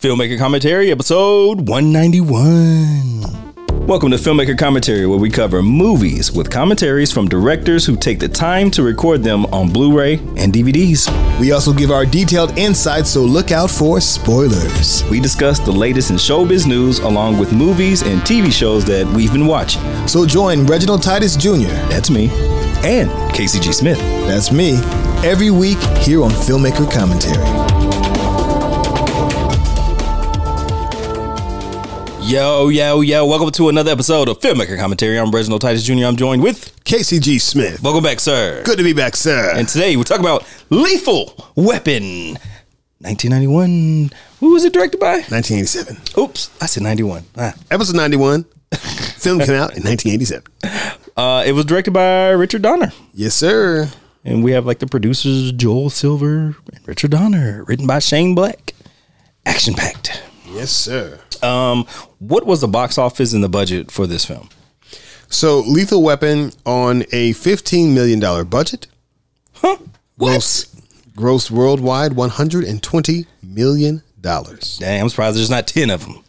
Filmmaker Commentary, episode 191. Welcome to Filmmaker Commentary, where we cover movies with commentaries from directors who take the time to record them on Blu ray and DVDs. We also give our detailed insights, so look out for spoilers. We discuss the latest in showbiz news along with movies and TV shows that we've been watching. So join Reginald Titus Jr., That's me. And Casey G. Smith. that's me, every week here on Filmmaker Commentary. Yo, yo, yo. Welcome to another episode of Filmmaker Commentary. I'm Reginald Titus Jr. I'm joined with. Casey G. Smith. Welcome back, sir. Good to be back, sir. And today we're talking about Lethal Weapon. 1991. Who was it directed by? 1987. Oops, I said 91. Ah. Episode 91. Film came out in 1987. Uh, it was directed by Richard Donner. Yes, sir. And we have like the producers Joel Silver and Richard Donner, written by Shane Black. Action packed. Yes, sir. Um, what was the box office and the budget for this film? So, Lethal Weapon on a $15 million budget. Huh? What? Gross, grossed worldwide $120 million. Dang, I'm surprised there's not 10 of them.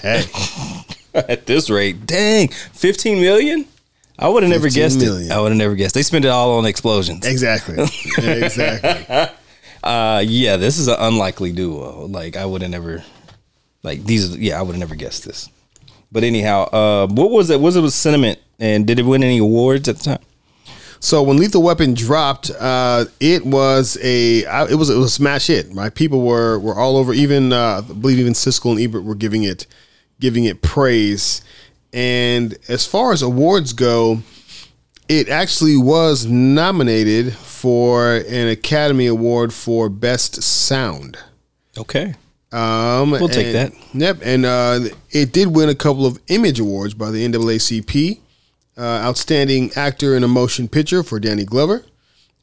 Hey, At this rate, dang, 15 million? I would have never guessed million. it. I would have never guessed. They spent it all on explosions. exactly. exactly. Uh, yeah, this is an unlikely duo. Like I would have never, like these. Yeah, I would have never guessed this. But anyhow, uh, what was it? Was it was sentiment? And did it win any awards at the time? So when Lethal Weapon dropped, uh, it was a it was it was a smash hit. Right, people were were all over. Even uh, I believe even Siskel and Ebert were giving it giving it praise. And as far as awards go, it actually was nominated for an Academy Award for Best Sound. Okay. Um, We'll take that. Yep, and uh, it did win a couple of Image Awards by the NAACP. Uh, Outstanding Actor in a Motion Picture for Danny Glover.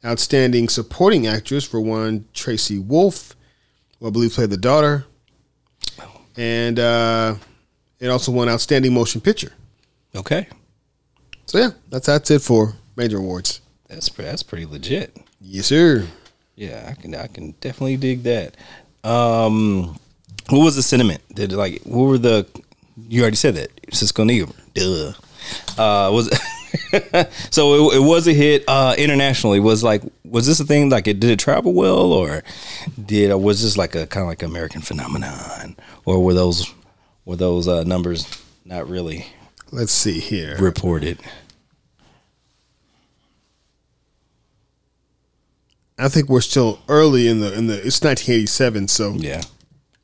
Outstanding Supporting Actress for one Traci Wolfe, who I believe played the daughter. And uh, it also won Outstanding Motion Picture. Okay. So yeah, that's that's it for major awards. That's that's pretty legit. Yes, sir. Yeah, I can I can definitely dig that. Um, what was the sentiment? Did like what were the? You already said that Siskel Ebert. Duh. Uh, was so it, it was a hit uh, internationally. Was like was this a thing? Like it did it travel well, or did or was this like a kind of like American phenomenon, or were those were those uh, numbers not really Let's see here. reported? I think we're still early in the in the. It's 1987, so Yeah.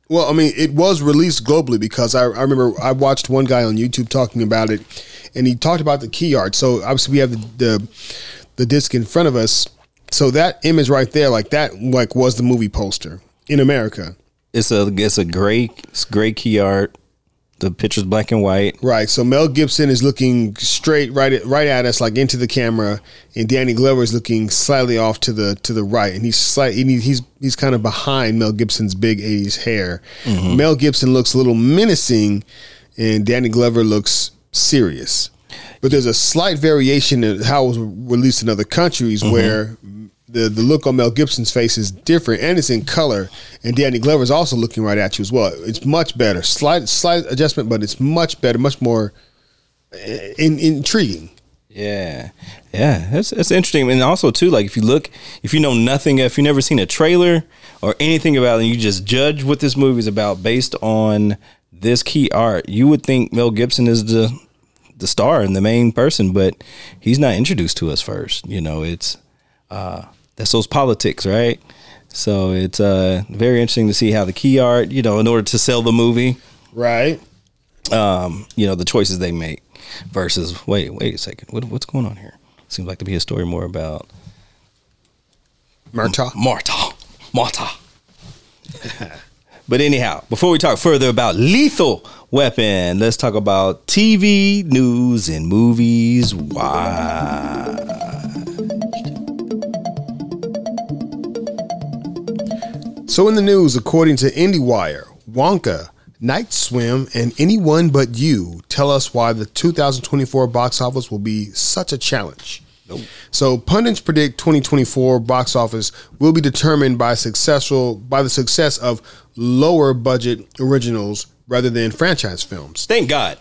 Well, I mean, it was released globally because I, I remember I watched one guy on YouTube talking about it, and he talked about the key art. So obviously we have the the, the disc in front of us. So that image right there, like that, like was the movie poster in America, It's a it's a it's gray key art. The picture's black and white. right? So Mel Gibson is looking straight right at right at us, like into the camera, and Danny Glover is looking slightly off to the to the right, and he's slightly he's he's kind of behind Mel Gibson's big '80s hair. Mm-hmm. Mel Gibson looks a little menacing, and Danny Glover looks serious. But there's a slight variation in how it was released in other countries mm-hmm. where the, the look on Mel Gibson's face is different and it's in color. And Danny Glover is also looking right at you as well. It's much better. Slight slight adjustment, but it's much better, much more uh, in, intriguing. Yeah, yeah, that's that's interesting. And also too, like if you look, if you know nothing, if you never seen a trailer or anything about it, and you just judge what this movie is about based on this key art, you would think Mel Gibson is the the star and the main person, but he's not introduced to us first. You know, it's uh, that's those politics, right? So it's uh, very interesting to see how the key art, you know, in order to sell the movie, Right. um, you know, the choices they make versus wait, wait a second, what, what's going on here? Seems like to be a story more about Marta. Marta, Marta. but anyhow, before we talk further about Lethal Weapon, let's talk about TV news and movies. Why? So in the news, according to IndieWire, Wonka, Night Swim, and Anyone But You tell us why the 2024 box office will be such a challenge. Nope. So pundits predict 2024 box office will be determined by successful by the success of lower budget originals rather than franchise films. Thank God.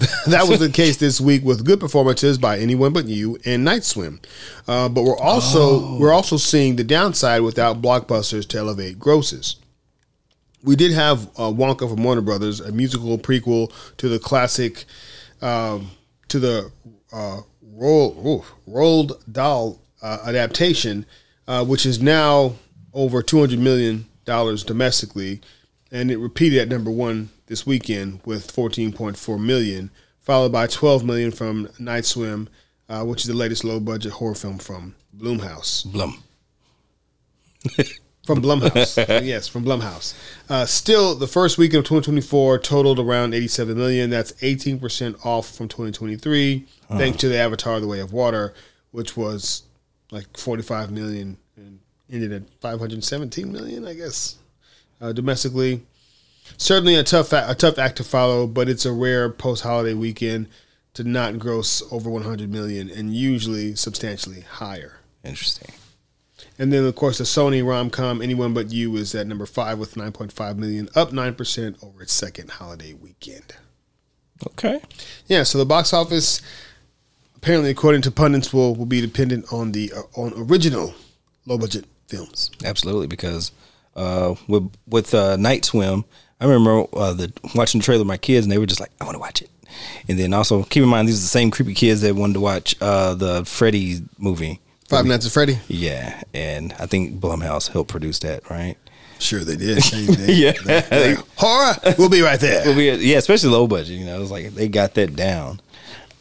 that was the case this week with good performances by Anyone But You and Night Swim. Uh, but we're also we're also seeing the downside without blockbusters to elevate grosses. We did have uh, Wonka from Warner Brothers, a musical prequel to the classic, um, to the uh, Roll, oof, Roald Dahl uh, adaptation, uh, which is now over two hundred million dollars domestically, and it repeated at number one this weekend with fourteen point four million, followed by twelve million from Night Swim, uh, which is the latest low budget horror film from Bloomhouse. Blum. From Blumhouse. yes, from Blumhouse. Uh, still, the first week of 2024 totaled around 87 million. That's 18% off from 2023, thanks to the Avatar: The Way of Water, which was like 45 million and ended at 517 million, I guess, uh, domestically. Certainly a tough a tough act to follow, but it's a rare post holiday weekend to not gross over 100 million, and usually substantially higher. Interesting. And then, of course, the Sony rom com "Anyone But You" is at number five with 9.5 million, up nine percent over its second holiday weekend. Okay. Yeah, so the box office, apparently, according to pundits, will will be dependent on the uh, on original low budget films. Absolutely, because uh, with with uh, Night Swim, I remember uh, the watching the trailer with my kids, and they were just like, "I want to watch it." And then also keep in mind these are the same creepy kids that wanted to watch uh, the Freddy movie. Five Nights at Freddy. Yeah, and I think Blumhouse helped produce that, right? Sure, they did. They- they- Yeah. they- horror. We'll be right there. Well, we- yeah, especially low budget. You know, it's like they got that down.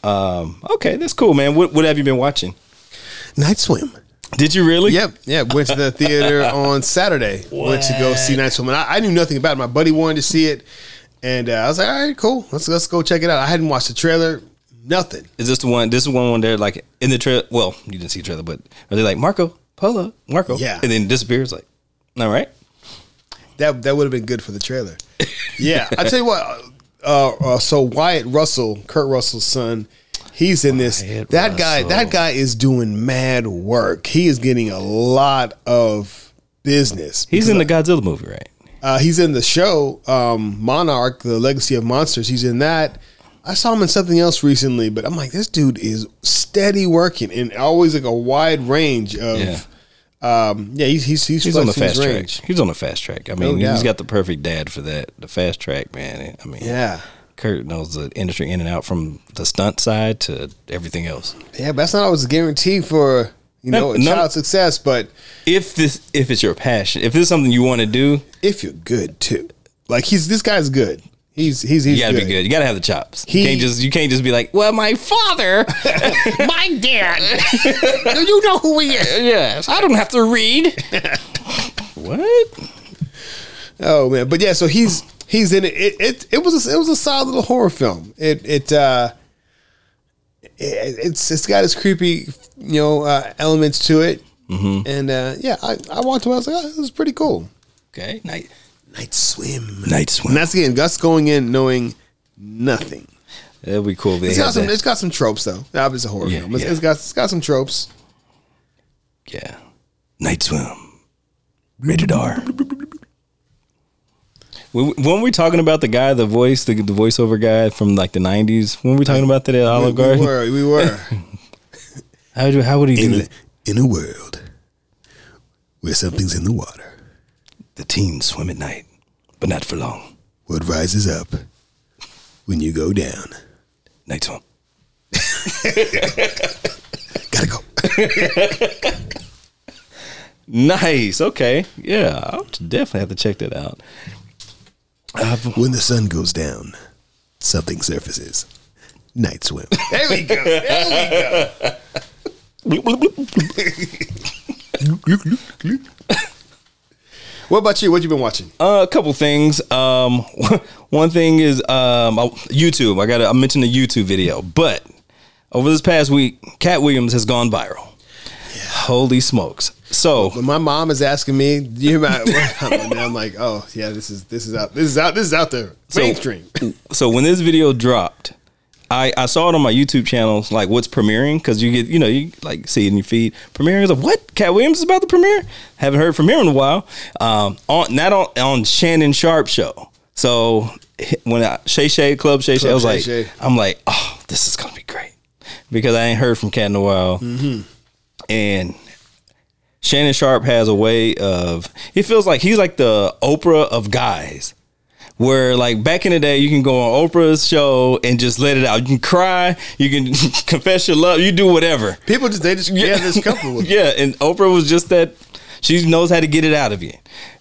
Um, okay, that's cool, man. What what have you been watching? Night Swim. Did you really? Yep, yep. Went to the theater on Saturday. Went to go see Night Swim. I, I knew nothing about it. My buddy wanted to see it, and uh, I was like, "All right, cool. Let's let's go check it out." I hadn't watched the trailer. Nothing. Is this the one? This is one when they're like in the trailer. Well, you didn't see the trailer, but are they like Marco Polo, Marco? Yeah. and then disappears. Like, all right. That that would have been good for the trailer. Yeah, I tell you what. Uh, uh, so Wyatt Russell, Kurt Russell's son, he's in this. That guy, that guy is doing mad work. He is getting a lot of business. He's in the Godzilla movie, right? Uh, he's in the show um, Monarch: The Legacy of Monsters. He's in that. I saw him in something else recently, but I'm like, this dude is steady working and always like a wide range of. Yeah. Um, yeah, he's he's he's, He's on the fast track. range. He's on the fast track. I mean, No he's got the perfect dad for that. The fast track, man. I mean, Yeah, Kurt knows the industry in and out from the stunt side to everything else. yeah, but that's not always a guarantee for you know No, child's success. But If this, if it's your passion, if this is something you want to do, if you're good too, like he's this guy's good. He's he's he's you gotta be good. You gotta have the chops. He- you can't just you can't just be like, well, my father, My dad, you know who he is. yes, I don't have to read. what? Oh man, but yeah, so he's he's in it. It it, it was a, it was a solid little horror film. It it uh, it, it's it's got its creepy you know uh, elements to it, and uh, yeah, I I watched it. I was like, oh, this is pretty cool. Okay, night Night swim, night swim. and that's again Gus going in knowing nothing. That'd be cool. if They It's had got some that. it's got some tropes though. Obviously, a horror Yeah, film. It's, yeah. it's got it's got some tropes. Yeah, night swim. Rated R. When when we talking about the guy, the voice, the, the voiceover guy from like the '90s? When we talking about that at Olive Garden, we, were we were How would you, how would he do in that? in a world where something's in the water. The teens swim at night, but not for long. What rises up when you go down? Night swim. Gotta go. Nice. Okay. Yeah, I'll definitely have to check that out. When the sun goes down, something surfaces. Night swim. There we go. There we go. what about you? What you been watching? Uh, a couple things. Um, one thing is um, YouTube. I got. I mentioned the YouTube video, but over this past week, Katt Williams has gone viral. Holy smokes! So When my mom is asking me, do you mind? I'm like, oh yeah, this is this is out this is out this is out there So- mainstream. so when this video dropped, I, I saw it on my YouTube channels, like what's premiering, because you get, you know, you like see it in your feed. Premiering is like, what? Katt Williams is about to premiere? Haven't heard from him in a while. Um, on not on on Shannon Sharpe show. So when I, Shay Shay Club Shay Shay, I was Shay like, Shay. I'm like, oh, this is gonna be great because I ain't heard from Katt in a while, and Shannon Sharpe has a way of. he feels like he's like the Oprah of guys where like back in the day you can go on Oprah's show and just let it out. You can cry, you can confess your love, you do whatever. People just they just yeah, just comfortable with. Yeah, and Oprah was just that she knows how to get it out of you.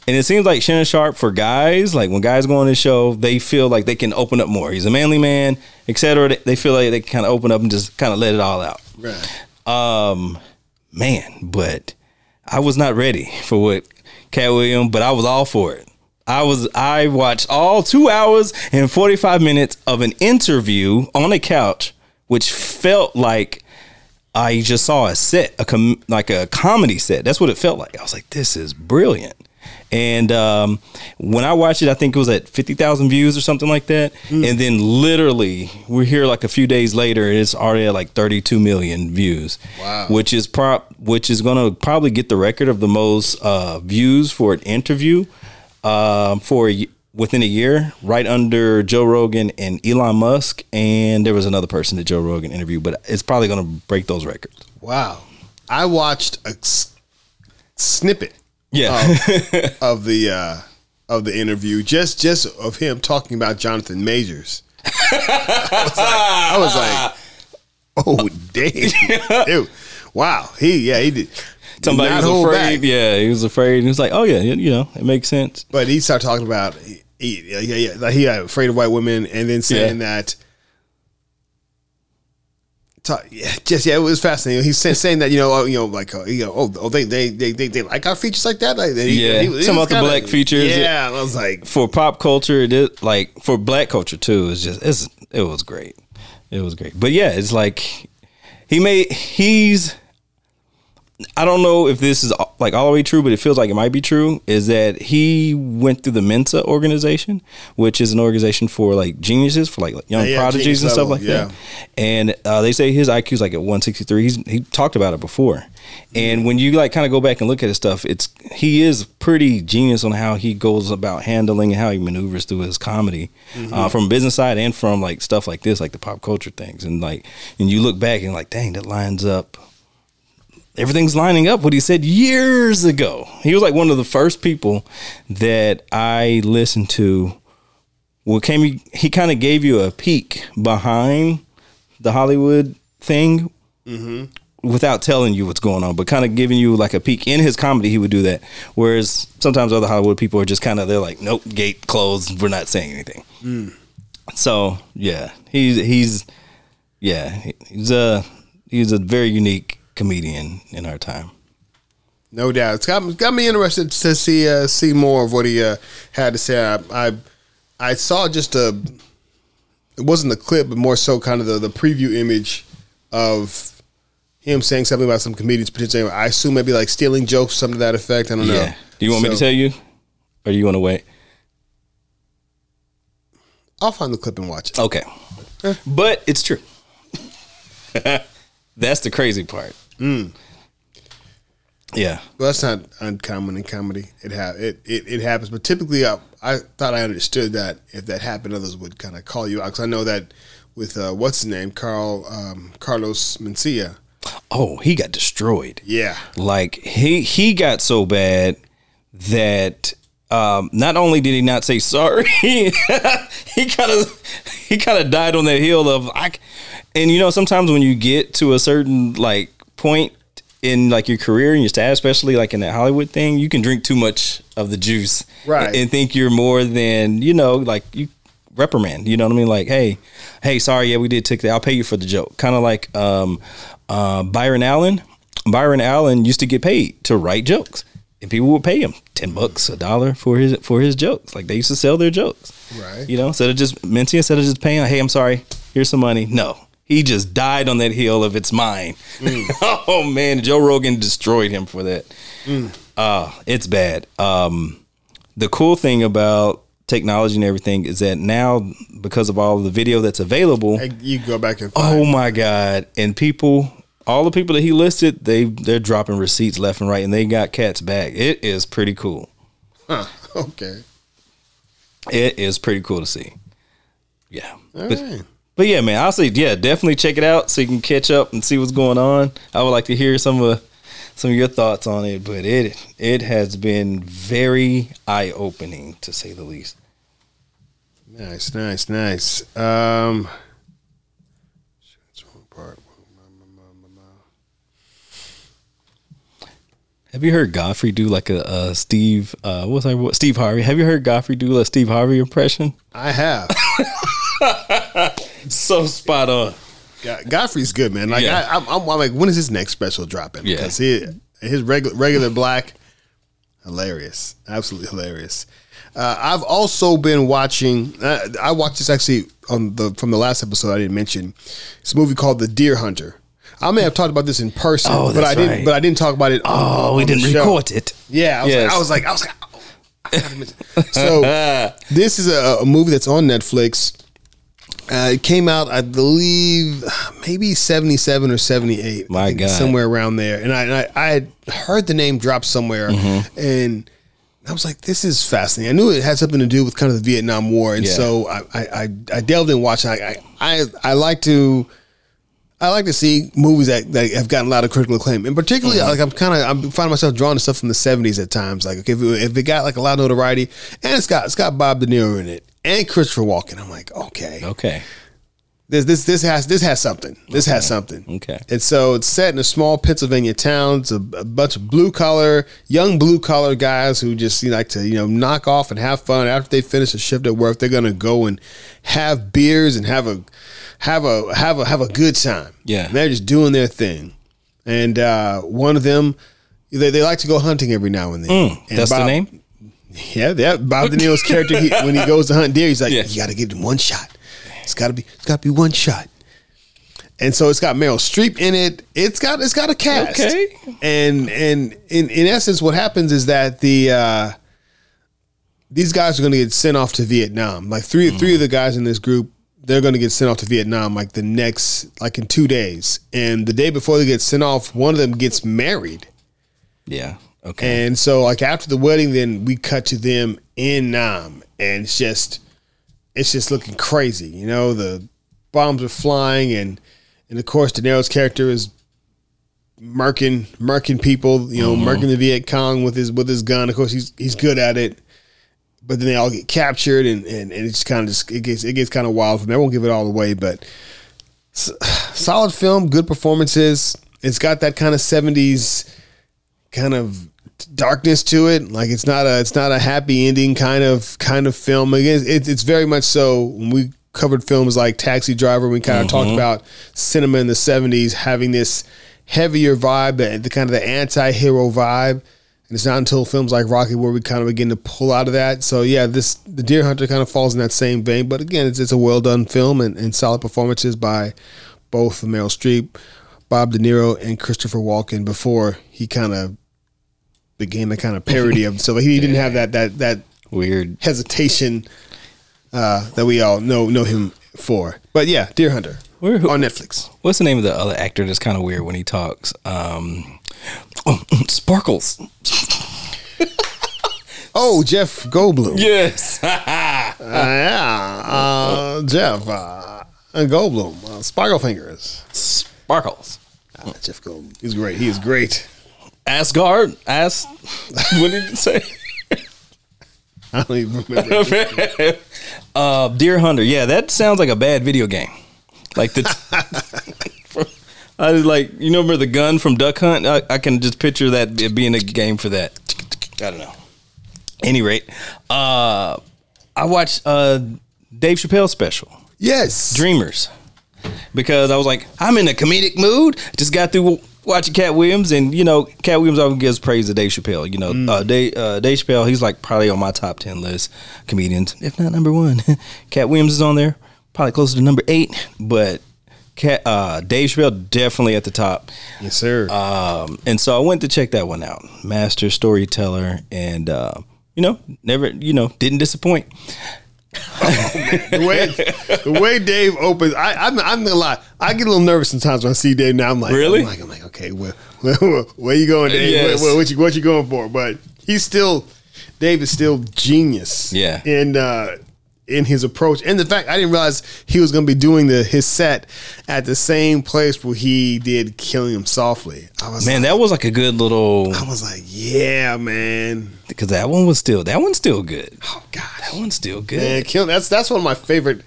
And it seems like Shannon Sharpe for guys, like when guys go on his show, they feel like they can open up more. He's a manly man, etc. They feel like they can kind of open up and just kind of let it all out. Right. Um, man, but I was not ready for what Katt William, but I was all for it. I was I watched all two hours and forty five minutes of an interview on a couch, which felt like I just saw a set, a com- like a comedy set. That's what it felt like. I was like, this is brilliant. And um, when I watched it, I think it was at fifty thousand views or something like that. And then literally, we're here like a few days later, and it's already at like thirty-two million views. Wow. Which is prop, which is going to probably get the record of the most uh, views for an interview um, for a within a year, right under Joe Rogan and Elon Musk. And there was another person that Joe Rogan interviewed, but it's probably going to break those records. Wow. I watched a s- snippet Yeah. of the uh of the interview just just of him talking about Jonathan Majors. I was like, I was like oh damn. Ew. Wow. He yeah, he did. Somebody was afraid. back. Yeah, he was afraid. And he was like, "Oh yeah, you you know, it makes sense." But he started talking about he, yeah, yeah, yeah, like he afraid of white women, and then saying that. Yeah, just yeah, it was fascinating. He's saying, that you know, oh, you know, like uh, you know, oh, oh they, they they they they like our features like that. Like, he, Yeah, he was- he some of the black features. Yeah, and I was like, For pop culture, it is like for black culture too. It's just it's it was great. It was great. But yeah, it's like he made he's. I don't know if this is like all the way true, but it feels like it might be true. Is that he went through the Mensa organization, which is an organization for like geniuses, for like young Yeah, prodigies and stuff level, like yeah. that. And uh, they say his IQ is like at 163. He's he talked about it before. And when you like kind of go back and look at his stuff, it's he is pretty genius on how he goes about handling and how he maneuvers through his comedy, uh, from business side and from like stuff like this, like the pop culture things. And like, and you look back and like, dang, that lines up. Everything's lining up. What he said years ago. He was like one of the first people that I listened to. Well came he kind of gave you a peek behind the Hollywood thing mm-hmm. without telling you what's going on, but kind of giving you like a peek. In his comedy. He would do that, whereas sometimes other Hollywood people are just kind of they're like, nope, gate closed, we're not saying anything. Mm. So yeah, he's he's yeah. He's a he's a very unique comedian in our time. no doubt, it's got got me interested to see uh, see more of what he uh, had to say. I, I I saw just a it wasn't the clip, but more so kind of the the preview image of him saying something about some comedians potentially. I assume maybe like stealing jokes, something to that effect. I don't know. Do you want me to tell you, or do you want to wait? I'll find the clip and watch it. Okay. But it's true. That's the crazy part. Yeah. Well, that's not uncommon in comedy. It ha- it, it it happens, but typically, I, I thought I understood that if that happened, others would kind of call you out. Because I know that with uh, what's his name, Carl um, Carlos Mencia. Oh, he got destroyed. Yeah, Like he he got so bad that um, not only did he not say sorry, he kind of he kind of died on that hill of I. and you know sometimes when you get to a certain like point in like your career and your status, especially like in that Hollywood thing, you can drink too much of the juice, Right. And think you're more than you know, like you reprimand. You know what I mean? Like, hey, hey, sorry, yeah, we did take that. I'll pay you for the joke. Kind of like um, uh, Byron Allen. Byron Allen used to get paid to write jokes, and people would pay him ten bucks, a dollar for his for his jokes. Like they used to sell their jokes, Right. You know, instead of just Minty, instead of just paying, hey, I'm sorry, here's some money. No, he just died on that hill of it's mine. oh man, Joe Rogan destroyed him for that. Uh, it's bad. Um, the cool thing about technology and everything is that now because of all the video that's available, you go back and oh my god! And people, all the people that he listed, they they're dropping receipts left and right, and they got cats back. It is pretty cool. Huh. Okay. It is pretty cool to see. Yeah, All but right. But yeah, man, I'll say yeah, definitely check it out so you can catch up and see what's going on. I would like to hear some of some of your thoughts on it, but it it has been very eye opening to say the least. Nice, nice, nice. Um, that's wrong part. Have you heard Godfrey do like a, uh Steve? Uh, what's that? What, Steve Harvey. Have you heard Godfrey do a Steve Harvey impression? I have. So spot on. Go- Godfrey's good, man. Like Yeah. I, I'm, I'm, I'm like, when is his next special dropping? Yeah. Because he, his regular regular black, hilarious, absolutely hilarious. Uh, I've also been watching. Uh, I watched this actually on the from the last episode. I didn't mention. It's a movie called The Deer Hunter. I may have talked about this in person, Oh, but I didn't. right. But I didn't talk about it. on- Oh, we didn't record it. Yeah, I was, Yes. like, I was like, I was like, I gotta mention- so this is a, a movie that's on Netflix. Uh, it came out, I believe, maybe seventy seven or seventy eight. My God. somewhere around there. And I, and I, I had heard the name drop somewhere, Mm-hmm. and I was like, "This is fascinating." I knew it had something to do with kind of the Vietnam War, and Yeah. so I, I, I, I delved in. I, I, I, I like to. I like to see movies that, that have gotten a lot of critical acclaim, and particularly Mm-hmm. like I'm kind of I'm finding myself drawn to stuff from the '70s at times. Like okay, if it, if it got like a lot of notoriety, and it's got it's got Bob De Niro in it and Christopher Walken, I'm like, okay, Okay. this this this has this has something. This has something. Okay. And so it's set in a small Pennsylvania town. It's a, a bunch of blue collar, young blue collar guys who just you know, like to you know knock off and have fun. After they finish a shift at work, they're gonna go and have beers and have a have a have a have a good time. Yeah. And they're just doing their thing. And uh, one of them, they, they like to go hunting every now and then. And Mm, That's the name. Yeah, yeah. Bob De Niro's character, he, when he goes to hunt deer, he's like, Yeah. "You got to get one shot. It's got to be, it's got to be one shot." And so it's got Meryl Streep in it. It's got, it's got a cast. Okay. And and in in essence, what happens is that the uh, these guys are going to get sent off to Vietnam. Like three three of the guys in this group, they're going to get sent off to Vietnam like the next, like in two days. And the day before they get sent off, one of them gets married. Yeah. Okay. And so, like after the wedding, then we cut to them in Nam, and it's just, it's just looking crazy. You know, the bombs are flying, and and of course, De Niro's character is murking, murking people. You know, uh-huh. murking the Viet Cong with his with his gun. Of course, he's he's good at it. But then they all get captured, and and, and it's kind of just it gets it gets kind of wild for me. I won't give it all away, but solid film, good performances. It's got that kind of seventies kind of darkness to it. Like it's not a it's not a happy ending kind of kind of film. Again, it's it's very much so. When we covered films like Taxi Driver, we kind of talked mm-hmm. about cinema in the seventies having this heavier vibe, the, the kind of the anti-hero vibe. And it's not until films like Rocky where we kind of begin to pull out of that. So yeah, this the Deer Hunter kind of falls in that same vein. But again, it's, it's a well done film and, and solid performances by both Meryl Streep, Bob De Niro, and Christopher Walken before he kind of became a kind of parody of himself. He didn't have that that that Weird. hesitation uh, that we all know know him for. But yeah, Deer Hunter Where- who- on Netflix. What's the name of the other actor that's kind of weird when he talks? Um, oh, Sparkles. Oh, Jeff Goldblum. Yes. Uh, yeah, uh, Jeff uh, Goldblum, uh, Sparkle Fingers. Sparkles. Ah, Jeff Goldblum, he's great. He is great. Asgard. As. What did you say? I don't even remember. uh, Deer Hunter. Yeah, that sounds like a bad video game. Like the. I was like, you know, remember the gun from Duck Hunt? I, I can just picture that being a game for that. I don't know. Any rate, uh, I watched uh, Dave Chappelle special. yes, Dreamers because I was like, I'm in a comedic mood. Just got through watching Katt Williams, and you know, Katt Williams always gives praise to Dave Chappelle. You know, uh, Dave, uh, Dave Chappelle, he's like probably on my top ten list comedians, if not number one. Katt Williams is on there, probably closer to number eight, but. Katt, uh, Dave Chappelle definitely at the top, yes, sir. um, and so I went to check that one out. Master storyteller, and uh, you know, never, you know, didn't disappoint. the way the way Dave opens, I, I'm I'm gonna lie. I get a little nervous sometimes when I see Dave. Now I'm like, Really? I'm like, I'm like okay, where, where, where you going, Dave? Yes. Where, where- what you what you going for? But he's still, Dave is still genius. Yeah. and uh, in his approach, and the fact I didn't realize he was gonna be doing the his set at the same place where he did "Killing Him Softly." I was Man, like, that was like a good little I was like, yeah, man. because that one was still that one's still good. Oh God, That one's still good. Man, kill that's that's one of my favorite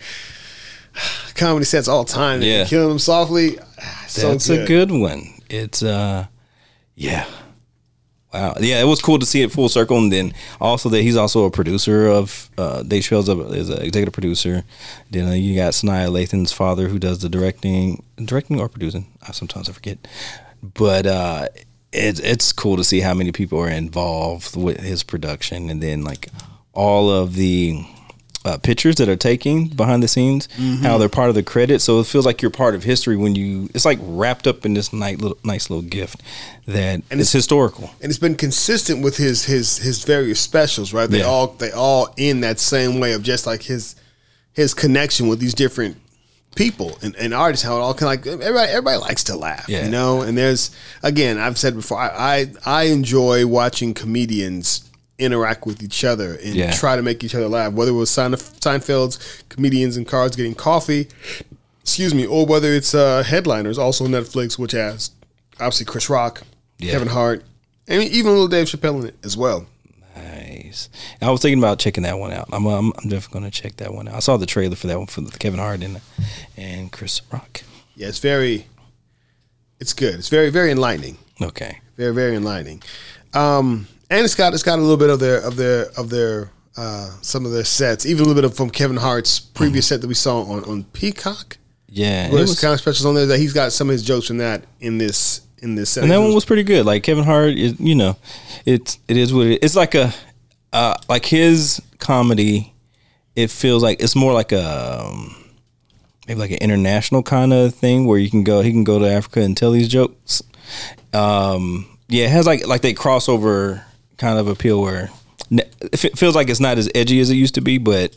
comedy sets all time. man. Yeah. killing him softly. ah, So That's a good one. It's uh yeah. Wow. Yeah, it was cool to see it full circle and then also that he's also a producer of uh Dave Chappelle's a, is an executive producer. Then uh, you got Sanaa Lathan's father who does the directing directing or producing. I sometimes I forget. But uh it's it's cool to see how many people are involved with his production and then like all of the uh, pictures that are taking behind the scenes, how they're part of the credit. So it feels like you're part of history when you. It's like wrapped up in this nice little, nice little gift that And it's- historical. and it's been consistent with his his his various specials, right? They Yeah. all they all in that same way of just like his his connection with these different people and, and artists. How it all kind of like everybody everybody likes to laugh, Yeah. you know. And there's again, I've said before, I I, I enjoy watching comedians interact with each other and Yeah. try to make each other laugh. Whether it was Seinf- Seinfeld's comedians and cars getting coffee, excuse me, or whether it's uh, headliners, also Netflix, which has obviously Chris Rock, Yeah. Kevin Hart, and even a little Dave Chappelle in it as well. Nice. I was thinking about checking that one out. I'm, I'm, I'm definitely going to check that one out. I saw the trailer for that one for Kevin Hart and and Chris Rock. Yeah, it's very, it's good. It's very very enlightening. Okay. Very very enlightening. Um, and it's got it's got a little bit of their of their of their uh, some of their sets, even a little bit of from Kevin Hart's previous set that we saw on on Peacock. Yeah. it There's was- kind of specials on there that he's got some of his jokes from that in this in this set. and that one was pretty good. Like Kevin Hart, is, you know, it's it is what it. It's like a uh, like his comedy. It feels like it's more like a um, maybe like an international kind of thing where you can go. He can go to Africa and tell these jokes. Um, yeah, it has like like they crossover kind of appeal where it feels like it's not as edgy as it used to be, but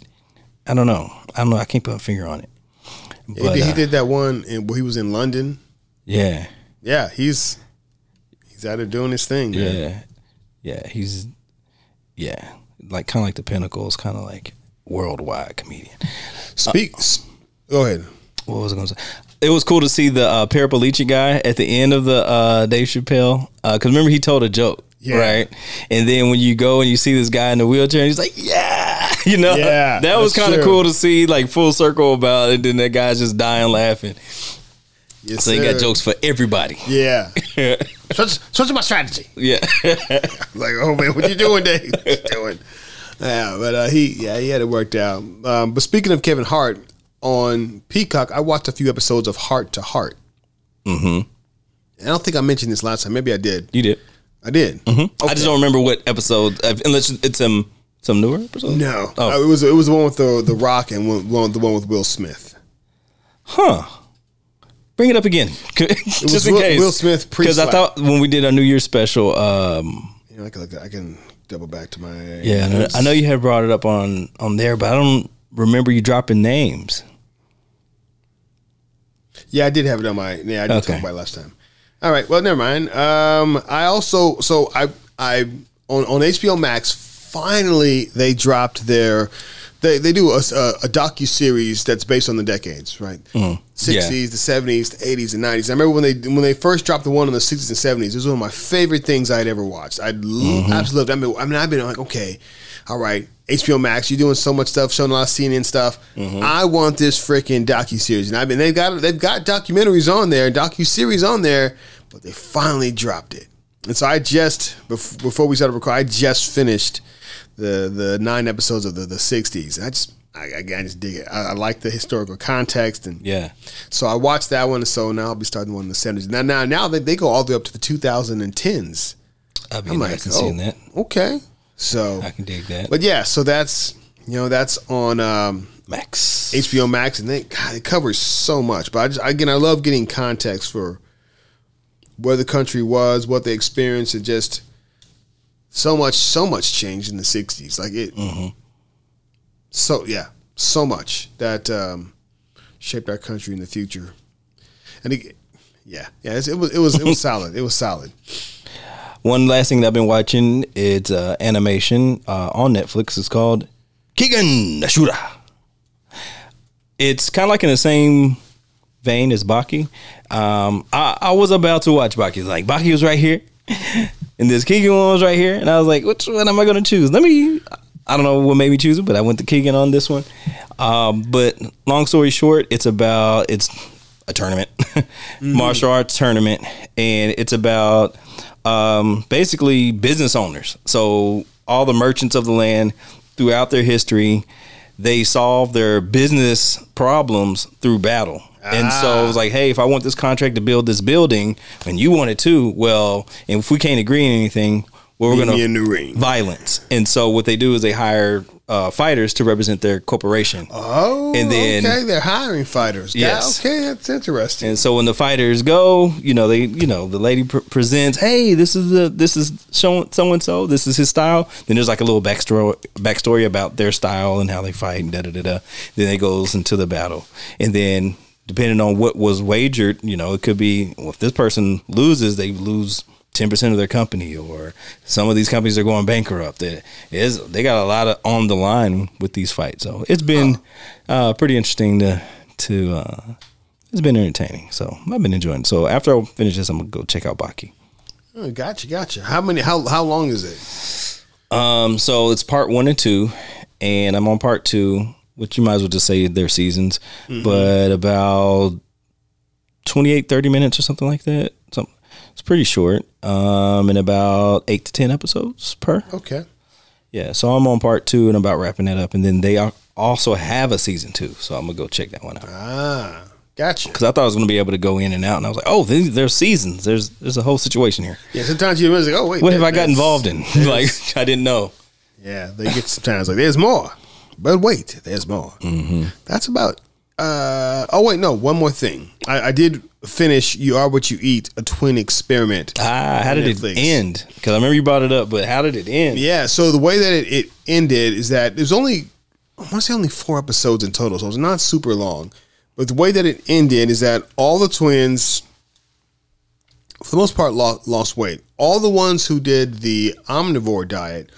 I don't know. I don't know. I can't put a finger on it. He But, did, he uh, did that one in, where he was in London. yeah. Yeah, he's he's out there doing his thing. Man. Yeah, yeah, he's yeah, like kind of like the Pinnacle is kind of like worldwide comedian. Speaks. s- go ahead. What was I going to say? It was cool to see the uh, Paraplegic guy at the end of the uh, Dave Chappelle because remember he told a joke. Yeah. Right, and then when you go and you see this guy in the wheelchair, and he's like, "Yeah," you know, Yeah, that was kind of cool to see, like full circle about it. And then that guy's just dying laughing. Yes, So he got jokes for everybody. Yeah. Switch, switch my strategy. yeah, like, oh man, what you doing, Dave? What you doing? Yeah, but uh, he, yeah, he had it worked out. Um, but speaking of Kevin Hart on Peacock, I watched a few episodes of Hart to Hart. Mm-hmm. I don't think I mentioned this last time. Maybe I did. you did. I did. I just don't remember what episode, unless it's some some newer episode. No, Oh. Uh, it was it was the one with the the Rock and one, one the one with Will Smith. Huh. Bring it up again, just in Will- case. Will Smith because I thought when we did our New Year's special, um, You know, I can I can double back to my yeah, I know, I know you had brought it up on on there, but I don't remember you dropping names. Yeah, I did have it on my. Yeah, I did Okay. talk about it last time. All right. Well, never mind. Um, I also so I I on on HBO Max finally they dropped their. They, they do a, a, docu series that's based on the decades, right? Mm-hmm. Sixties, the seventies, the eighties, and nineties. I remember when they when they first dropped the one in the sixties and seventies. It was one of my favorite things I'd ever watched. I Mm-hmm. absolutely. I mean, I mean, I've been like, okay, all right, HBO Max, you're doing so much stuff, showing a lot of CNN stuff. Mm-hmm. I want this freaking docu series, and I've been they've got they've got documentaries on there, docu series on there, but they finally dropped it. And so I just before we started recording, I just finished the the nine episodes of the the '60s. I just I, I just dig it. I, I like the historical context, and Yeah, so I watched that one. and So now I'll be starting one in the '70s. Now now now they, they go all the way up to the 2010s. I'd be I'm like, oh, seeing that. okay. So I can dig that. but yeah, so that's you know that's on um, Max. HBO Max, and they God, it covers so much. But I just again, I love getting context for where the country was, what they experienced, and just so much, so much changed in the '60s. Like it, so yeah, so much that um, shaped our country in the future. And it, yeah, yeah, it was it was it was solid. It was solid. One last thing that I've been watching it's uh, animation uh, on Netflix. It's called Kengan Ashura. It's kind of like in the same vein as Baki. Um, I, I was about to watch Baki. Like Baki was right here, and this Kengan one was right here, and I was like, which one am I going to choose? Let me. I don't know what made me choose it, but I went to Kengan on this one. Um, but long story short, it's about it's a tournament, martial arts tournament, and it's about um, basically business owners. So all the merchants of the land throughout their history, they solve their business problems through battle. And so it was like, hey, if I want this contract to build this building, and you want it too, well, and if we can't agree on anything, well, we're going to in the ring. violence. And so what they do is they hire uh, fighters to represent their corporation. Oh, And then- okay, they're hiring fighters. Yeah, Yes. okay, that's interesting. And so when the fighters go, you know, they, you know, the lady pr- presents, hey, this is the, this is so and so, this is his style. Then there's like a little backstory, backstory about their style and how they fight and da da da da. Then it goes into the battle, and then depending on what was wagered, you know, it could be well, if this person loses, they lose ten percent of their company, or some of these companies are going bankrupt. It is they got a lot of on the line with these fights. So it's been uh, pretty interesting to to. Uh, it's been entertaining. So I've been enjoying it. So after I finish this, I'm gonna go check out Baki. Oh, gotcha, gotcha. How many? How how long is it? Um, so it's part one and two, and I'm on part two, which you might as well just say they're seasons, but about 28, 30 minutes or something like that. Some it's pretty short. Um, and about eight to ten episodes per. Okay. Yeah, so I'm on part two and I'm about wrapping that up, and then they al- also have a season two, so I'm gonna go check that one out. Ah, gotcha. Because I thought I was gonna be able to go in and out, and I was like, oh, there's seasons. There's there's a whole situation here. Yeah, sometimes you realize like, oh wait, What have I got involved in? like I didn't know. Yeah, they get sometimes like there's more, but wait, there's more. Mm-hmm. That's about. Uh, oh wait, no, one more thing. I, I did finish "You Are What You Eat," a twin experiment. Ah, how did Netflix. it end? Because I remember you brought it up, but how did it end? Yeah, so the way that it, it ended is that there's only I want to say only four episodes in total, so it's not super long. But the way that it ended is that all the twins, for the most part, lost, lost weight. All the ones who did the omnivore diet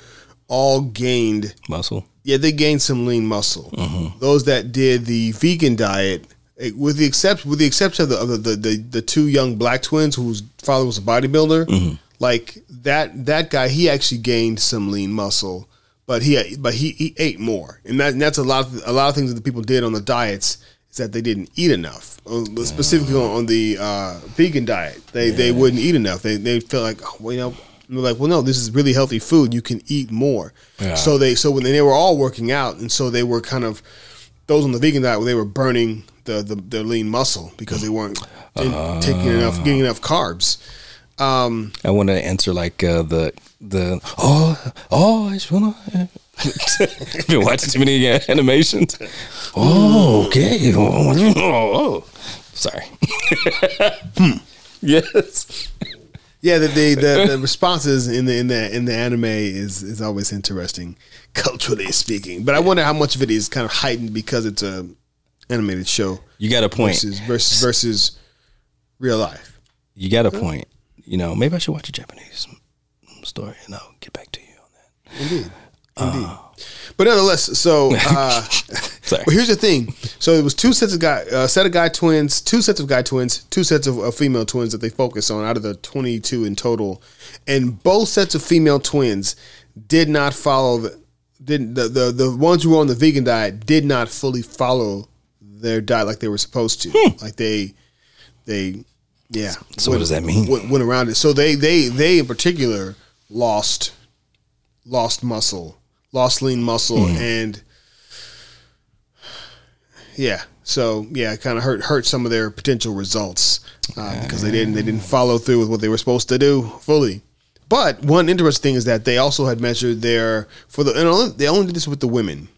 all gained Muscle. Yeah, they gained some lean muscle. Those that did the vegan diet, eh, with the exception with the exception of the of the, the, the, the two young black twins whose father was a bodybuilder, like that that guy, he actually gained some lean muscle, but he but he, he ate more, and, that, and that's a lot of, a lot of things that the people did on the diets is that they didn't eat enough. Uh, Specifically on, on the uh, vegan diet, they they wouldn't eat enough. They they feel like oh, well, you know. And They're like, well, no, this is really healthy food. You can eat more. Yeah. So they, so when they were all working out, and so they were kind of those on the vegan diet, where they were burning the the, the lean muscle because they weren't didn't- taking enough, getting enough carbs. Um, I want to answer like uh, the the oh oh I just wanna. I've Been watching too many uh, animations. Oh, okay. Oh, oh, oh. sorry. Yes. Yeah, the the, the the responses in the in the in the anime is is always interesting, culturally speaking. But I wonder how much of it is kind of heightened because it's a animated show You got a point. versus versus versus real life. You got a point. You know, maybe I should watch a Japanese story and I'll get back to you on that. Indeed. Indeed. Uh, but nonetheless, so uh, Sorry. but here's the thing. So it was two sets of guy, uh, set of guy twins, two sets of guy twins, two sets of, of female twins that they focus on out of the 22 in total, and both sets of female twins did not follow the didn't the, the the ones who were on the vegan diet did not fully follow their diet like they were supposed to. Like they they yeah. So what does that mean? Went, went around it. So they they they in particular lost lost muscle, lost lean muscle, Hmm. and yeah. So yeah, it kind of hurt hurt some of their potential results uh, because they didn't they didn't follow through with what they were supposed to do fully. But one interesting thing is that they also had measured their for the and only, they only did this with the women.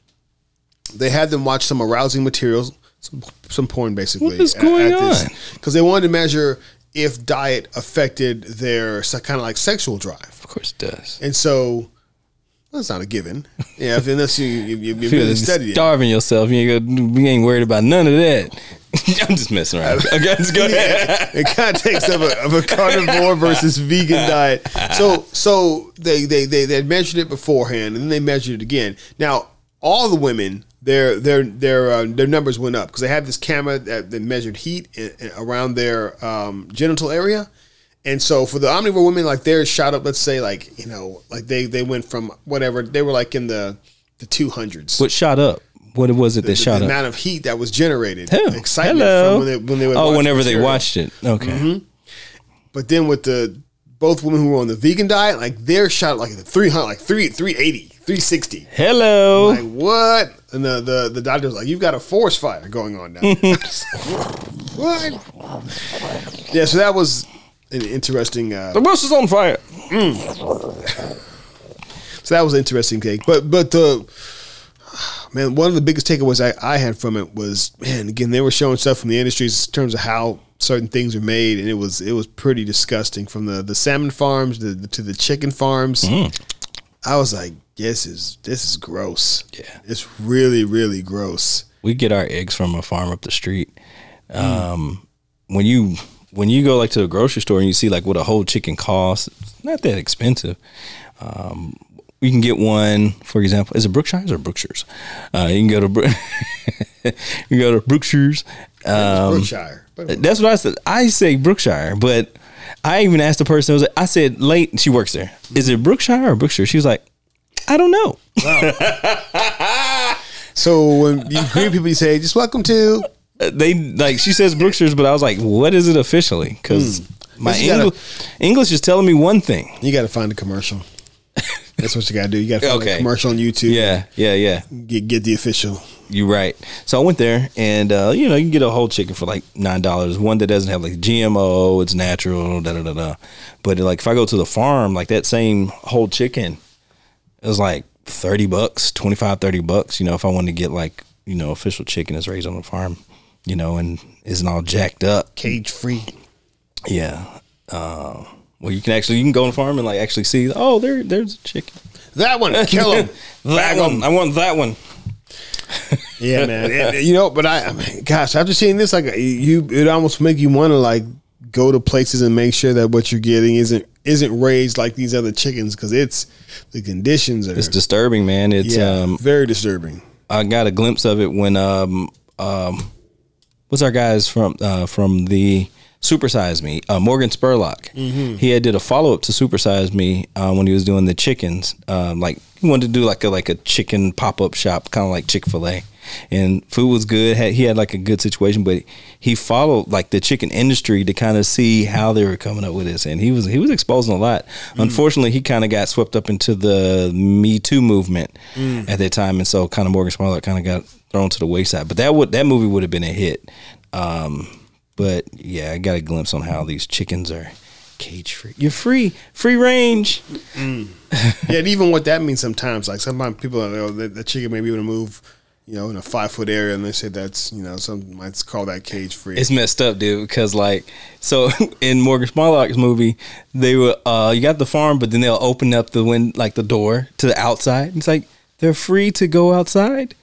They had them watch some arousing materials, some, some porn basically. What is going on? Because they wanted to measure if diet affected their kind of like sexual drive. Of course it does. And so that's not a given. Yeah, if, unless you you, you, you really studied it. starving yourself, you ain't, you ain't worried about none of that. I'm just messing around. Okay, just go ahead. in context of a, of a carnivore versus vegan diet. So so they they they they measured it beforehand and then they measured it again. Now all the women their their their uh, their numbers went up because they had this camera that, that measured heat in, in- around their um, genital area. And so for the omnivore women, like theirs shot up. Let's say like you know like they they went from whatever they were like in the the two hundreds. What shot up? What was it that The, shot the up? amount of heat that was generated, Hell, excitement hello. from when they when they would oh, watch whenever they watched it. Okay. Mm-hmm. But then with the both women who were on the vegan diet, like they're shot like the 300, like 3, 380, 360. Hello. Like what? And the, the, the doctor was like, you've got a forest fire going on now. what? Yeah, so that was an interesting, uh, the bus is on fire. so that was an interesting take. But, but the, man, one of the biggest takeaways I, I had from it was, man, again, they were showing stuff from the industries in terms of how certain things are made, and it was it was pretty disgusting. From the the salmon farms to the, to the chicken farms, I was like, this is this is gross. Yeah. it's really really gross. we get our eggs from a farm up the street. Um, when you when you go like to a grocery store and you see like what a whole chicken costs, it's not that expensive. Um, you can get one, for example, is it Brookshire's or Brookshire's? Uh, you can go to Brook- you can go to Brookshire's. Um, Brookshire, that's what I said. I say Brookshire, but I even asked the person. I, was like, I said late. She works there. Is it Brookshire or Brookshire? She was like, I don't know. so when you greet people, you say, "Just welcome to." They like she says Brookshire's, but I was like, what is it officially? Because my Because you gotta- English, English is telling me one thing. You got to find a commercial. That's what you got to do. You got to find Okay. a commercial on YouTube. Yeah, yeah, yeah. get get the official. You're right. So I went there, and uh, you know, you can get a whole chicken for like nine dollars. One that doesn't have like GMO, it's natural, da da da da. But like if I go to the farm, like that same whole chicken, it was like thirty bucks, 25, 30 bucks. You know, if I wanted to get like you know official chicken that's raised on the farm, you know, and isn't all jacked up. Cage free. Yeah. Uh, well, you can actually you can go on the farm and like actually see. Oh, there there's a chicken. That one, kill him. that one. I want that one. Yeah, man. And, you know, but I, I mean, gosh, after seeing this, like you, it almost make you want to like go to places and make sure that what you're getting isn't isn't raised like these other chickens because it's the conditions are It's disturbing, man. It's yeah, um very disturbing. I got a glimpse of it when um um what's our guys from uh from the Supersize Me, uh, Morgan Spurlock. He had did a follow up to Supersize Me uh, when he was doing the chickens. Um, like he wanted to do like a like a chicken pop up shop, kind of like Chick Fil A, and food was good. Had, he had like a good situation, but he followed like the chicken industry to kind of see how they were coming up with this, and he was he was exposing a lot. Unfortunately, he kind of got swept up into the Me Too movement at that time, and so kind of Morgan Spurlock kind of got thrown to the wayside. But that would that movie would have been a hit. Um, but yeah, I got a glimpse on how these chickens are cage free. You're free, free range. Yeah, and even what that means sometimes, like sometimes people, you know, the, the chicken may be able to move, you know, in a five foot area, and they say that's, you know, some might call that cage free. It's messed up, dude. Because like, so in Morgan Spurlock's movie, they were uh, you got the farm, but then they'll open up the wind like the door to the outside. It's like they're free to go outside.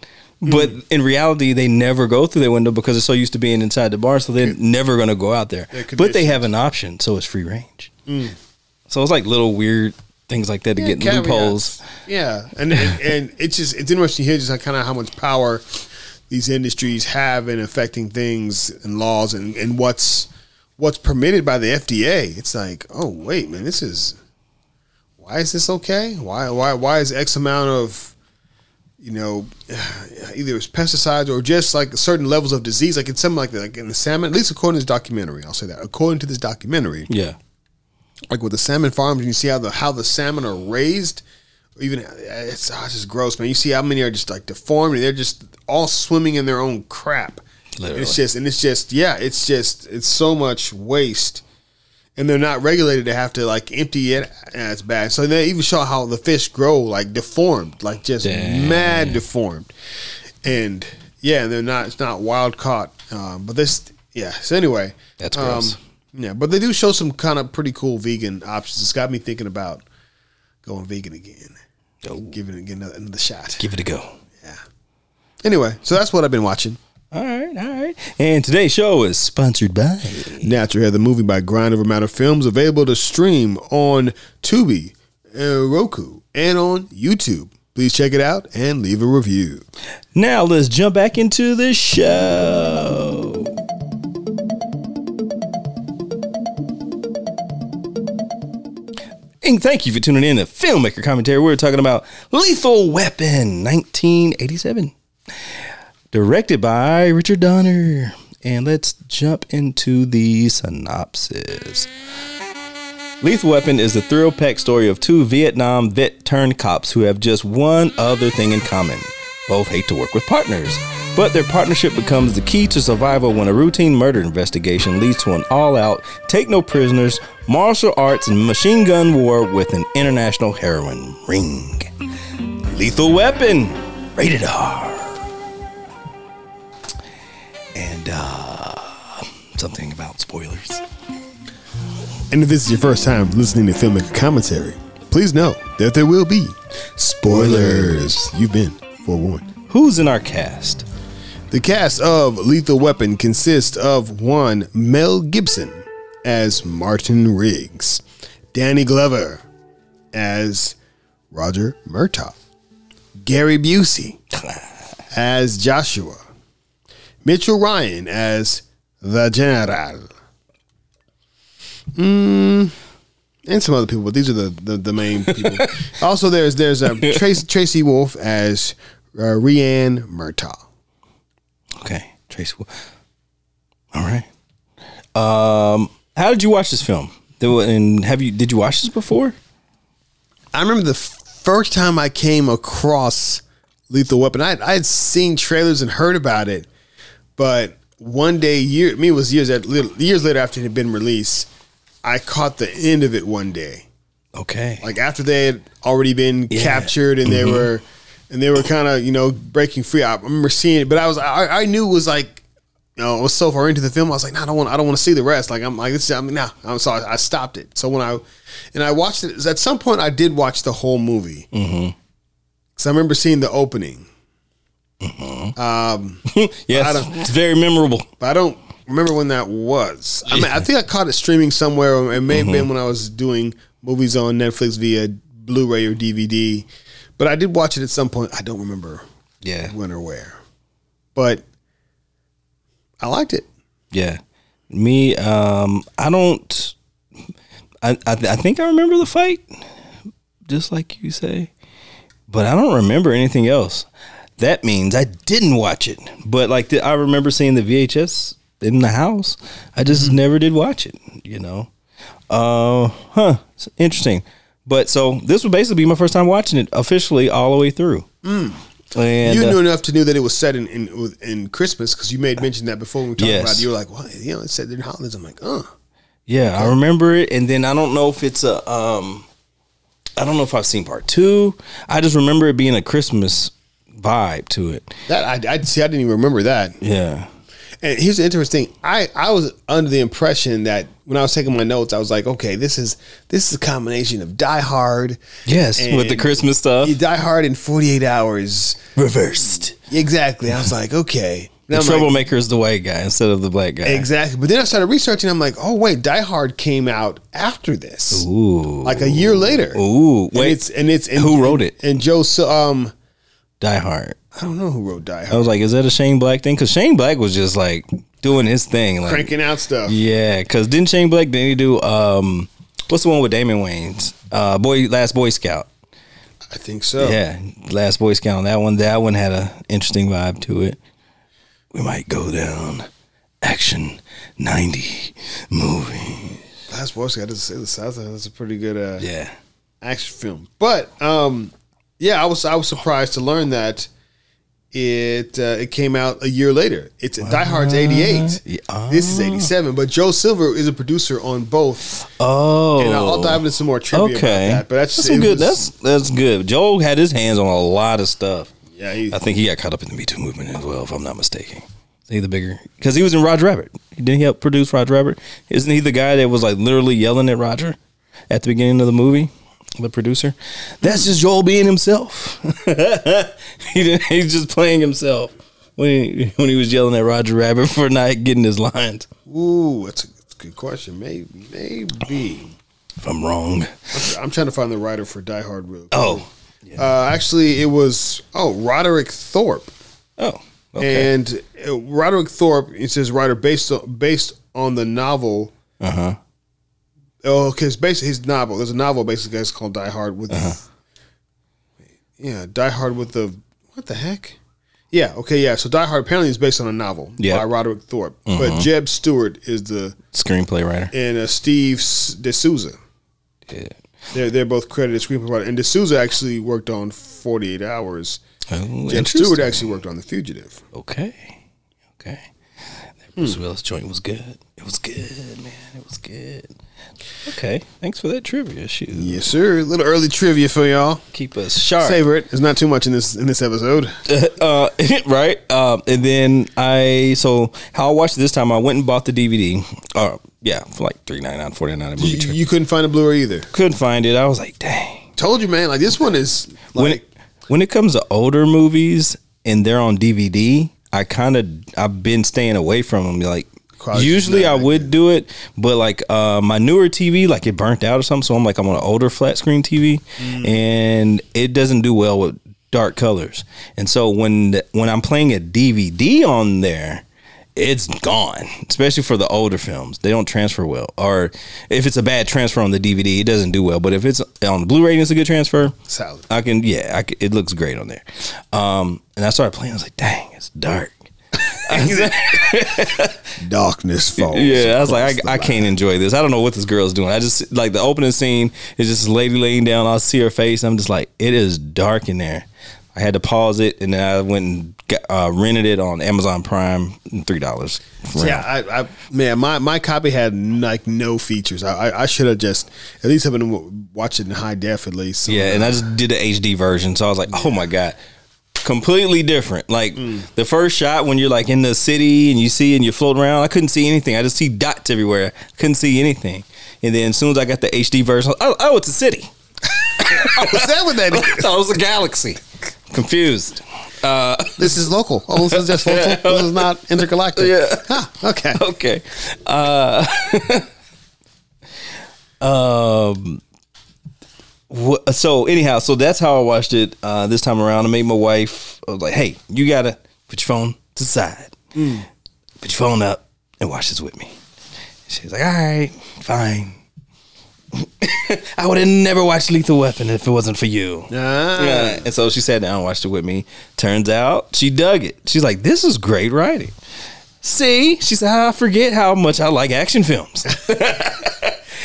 Mm. But in reality, they never go through their window because they're so used to being inside the bar, so they're never going to go out there. But they have an option, so it's free range. Mm. So it's like little weird things like that to Yeah, get caveats. loopholes. Yeah, and, and and it's just it's interesting to hear just kind of how much power these industries have in affecting things and laws and, and what's what's permitted by the FDA. It's like, oh wait, man, this is why is this okay? Why why why is X amount of you know either it's pesticides or just like certain levels of disease, like it's something like that, like in the salmon. At least according to this documentary, I'll say that according to this documentary, Yeah. like with the salmon farms, and you see how the how the salmon are raised. Even uh, it's, oh, it's just gross, man. You see how many are just like deformed, and they're just all swimming in their own crap. Literally. It's just, and it's just, yeah, it's just, it's so much waste, and they're not regulated to have to like empty it. And it's bad. So they even show how the fish grow like deformed, like just Dang. mad deformed, and yeah, they're not. It's not wild caught, um, but this, yeah. So anyway, That's gross. Um, Yeah, but they do show some kind of pretty cool vegan options. It's got me thinking about going vegan again. Oh. Giving it again another, another shot. Give it a go. Yeah. Anyway, so that's what I've been watching. All right, all right. And today's show is sponsored by. Natural Hair, the movie by Grind Over Matter Films, available to stream on Tubi, uh, Roku, and on YouTube. Please check it out and leave a review. Now let's jump back into the show. And thank you for tuning in to Filmmaker Commentary. We're talking about Lethal Weapon 1987, directed by Richard Donner. And let's jump into the synopsis. Lethal Weapon is the thrill packed story of two Vietnam vet turned cops who have just one other thing in common. Both hate to work with partners, but their partnership becomes the key to survival when a routine murder investigation leads to an all out, take no prisoners, martial arts, and machine gun war with an international heroin ring. Lethal Weapon, rated R. uh, something about spoilers. And if this is your first time listening to Filmmaker Commentary, please know that there will be spoilers. You've been forewarned. Who's in our cast? The cast of Lethal Weapon consists of one Mel Gibson as Martin Riggs, Danny Glover as Roger Murtaugh, Gary Busey as Joshua, Mitchell Ryan as the General, mm, and some other people. But these are the the, the main people. also, there's there's uh, Traci, Traci Wolfe as uh, Rianne Murtaugh. Okay, Traci. Wolfe. All right. Um, how did you watch this film? And have you did you watch this before? I remember the first time I came across Lethal Weapon. I I had seen trailers and heard about it, but one day, year I mean, it was years at, years later after it had been released. I caught the end of it one day, Okay. like after they had already been Yeah. captured and they mm-hmm. were and they were kind of you know breaking free. I remember seeing it, but I was I, I knew it was like. You know, I was so far into the film, I was like, "No, I don't want. I don't want to see the rest." Like, I'm like, "This, I'm nah." I'm sorry, I stopped it. So when I, and I watched it at some point, I did watch the whole movie. Mm-hmm. Because I remember seeing the opening. Um, yes, it's very memorable. but I don't remember when that was. I mean, I think I caught it streaming somewhere. It may have Mm-hmm. been when I was doing movies on Netflix via Blu-ray or DVD. But I did watch it at some point. I don't remember Yeah, when or where. But I liked it. yeah. Me, um, I don't. I I, I think I remember the fight, just like you say, but I don't remember anything else. That means I didn't watch it. But like the, I remember seeing the VHS in the house. I just never did watch it. You know. Uh, huh. It's interesting. But so this would basically be my first time watching it officially all the way through. And you uh, knew enough to know that it was set in in, in Christmas because you made mention that before we talked Yes. about it. You were like, "Well, you know, it's set in holidays." I'm like, "Uh." Yeah, I remember it, and then I don't know if it's a. Um, I don't know if I've seen part two. I just remember it being a Christmas vibe to it. That I, I see. I didn't even remember that. Yeah, And here's the interesting. I I was under the impression that when I was taking my notes, I was like, okay, this is this is a combination of Die Hard, yes, with the Christmas stuff you Die Hard in 48 hours. reversed. Exactly. I was like, okay. The Then I'm like, troublemaker is the white guy instead of the black guy. exactly. But then I started researching. I'm like, oh wait, Die Hard came out after this, Ooh, like a year later. ooh, And wait, it's and it's and, who wrote it? And Joe. So, um, Die Hard. I don't know who wrote Die Hard. I was like, is that a Shane Black thing? Because Shane Black was just like doing his thing, like Cranking out stuff. yeah. Because didn't Shane Black didn't he do um, what's the one with Damon Wayans? Uh, boy, Last Boy Scout. I think so. Yeah, Last Boy Scout. That one, that one had a interesting vibe to it. We might go down action ninety movie. Last Boy Scout doesn't say is that's that's a pretty good. Uh, Yeah, action film. But um, yeah, I was I was surprised to learn that it uh, it came out a year later. It's Die Hard's eighty eight. Yeah. This is eighty seven. But Joel Silver is a producer on both, Oh, and I'll, I'll dive into some more trivia okay. about that. But that's, that's good. was- that's that's good. Joel had his hands on a lot of stuff. yeah. He, I think he got caught up in the Me Too movement as well, if I'm not mistaken. Is he the bigger? Because he was in Roger Rabbit. Didn't he help produce Roger Rabbit? Isn't he the guy that was like literally yelling at Roger at the beginning of the movie? The producer. That's just Joel being himself. he didn't, he's just playing himself when he, when he was yelling at Roger Rabbit for not getting his lines. Ooh, that's a, that's a good question. Maybe, maybe. If I'm wrong. I'm trying to find the writer for Die Hard. Oh. Uh, actually, it was oh Roderick Thorpe, Oh. Okay. and uh, Roderick Thorpe. It says writer based on, based on the novel. Uh huh. Oh, okay, it's based his novel. There's a novel basically that's called Die Hard with. Uh-huh. Yeah, Die Hard with the what the heck? Yeah, okay, yeah. So Die Hard apparently is based on a novel Yeah. by Roderick Thorpe, but mm-hmm. Jeb Stewart is the Screenplay writer. and uh, Steve de Souza. Yeah. They're they're both credited screenplay writer, and de Souza actually worked on Forty Eight Hours. Oh, Jeb. Stewart actually worked on The Fugitive. Okay. Okay. That hmm. Bruce Willis joint was good. It was good, man. It was good. Okay. Thanks for that trivia. Shoot. Yes, sir. A little early trivia for y'all. Keep us sharp. Savor it. There's not too much in this in this episode. uh, right. Um, and then I so how I watched it this time. I went and bought the DVD. Uh, yeah, for like three ninety nine, forty nine You, trip. you couldn't find a Blu-ray either. Couldn't find it. I was like, dang. Told you, man. Like this one is like when it, when it comes to older movies and they're on DVD, I kind of I've been staying away from them. Like usually I like would do it, but like uh, my newer TV, like it burnt out or something. So I'm like I'm on an older flat screen TV, Mm. and it doesn't do well with dark colors. And so when the, when I'm playing a DVD on there. It's gone, especially for the older films. They don't transfer well, or if it's a bad transfer on the DVD, it doesn't do well. But if it's on the Blu-ray, it's a good transfer. salad. I can, yeah, I can, it looks great on there. Um, and I started playing. I was like, dang, it's dark. Darkness falls. yeah, I was like, I, I can't enjoy this. I don't know what this girl's doing. I just like the opening scene is just lady laying down. I see her face. I'm just like, it is dark in there. I had to pause it, and then I went and got, uh, rented it on Amazon Prime, three dollars. Yeah, I, I man, my, my copy had like no features. I I, I should have just at least have been watching in high def at least. So, Yeah, and I just did the HD version, so I was like, "Oh my god, completely different!" Like the first shot when you're like in the city and you see and you float around, I couldn't see anything. I just see dots everywhere. Couldn't see anything. And then as soon as I got the HD version, oh, oh it's a city. What's that with I thought it was a galaxy. Confused. Uh, this is local. Oh, this is just local. This is not intergalactic. Yeah. Huh, okay. okay. Uh, um. So anyhow, so that's how I watched it uh, this time around. I made my wife. I was like, "Hey, you gotta put your phone to the side. Put your phone up and watch this with me." She's like, "All right, fine." I would have never watched Lethal Weapon if it wasn't for you. Ah. Yeah. And so she sat down and watched it with me. Turns out she dug it. She's like, this is great writing. See, she said, I forget how much I like action films.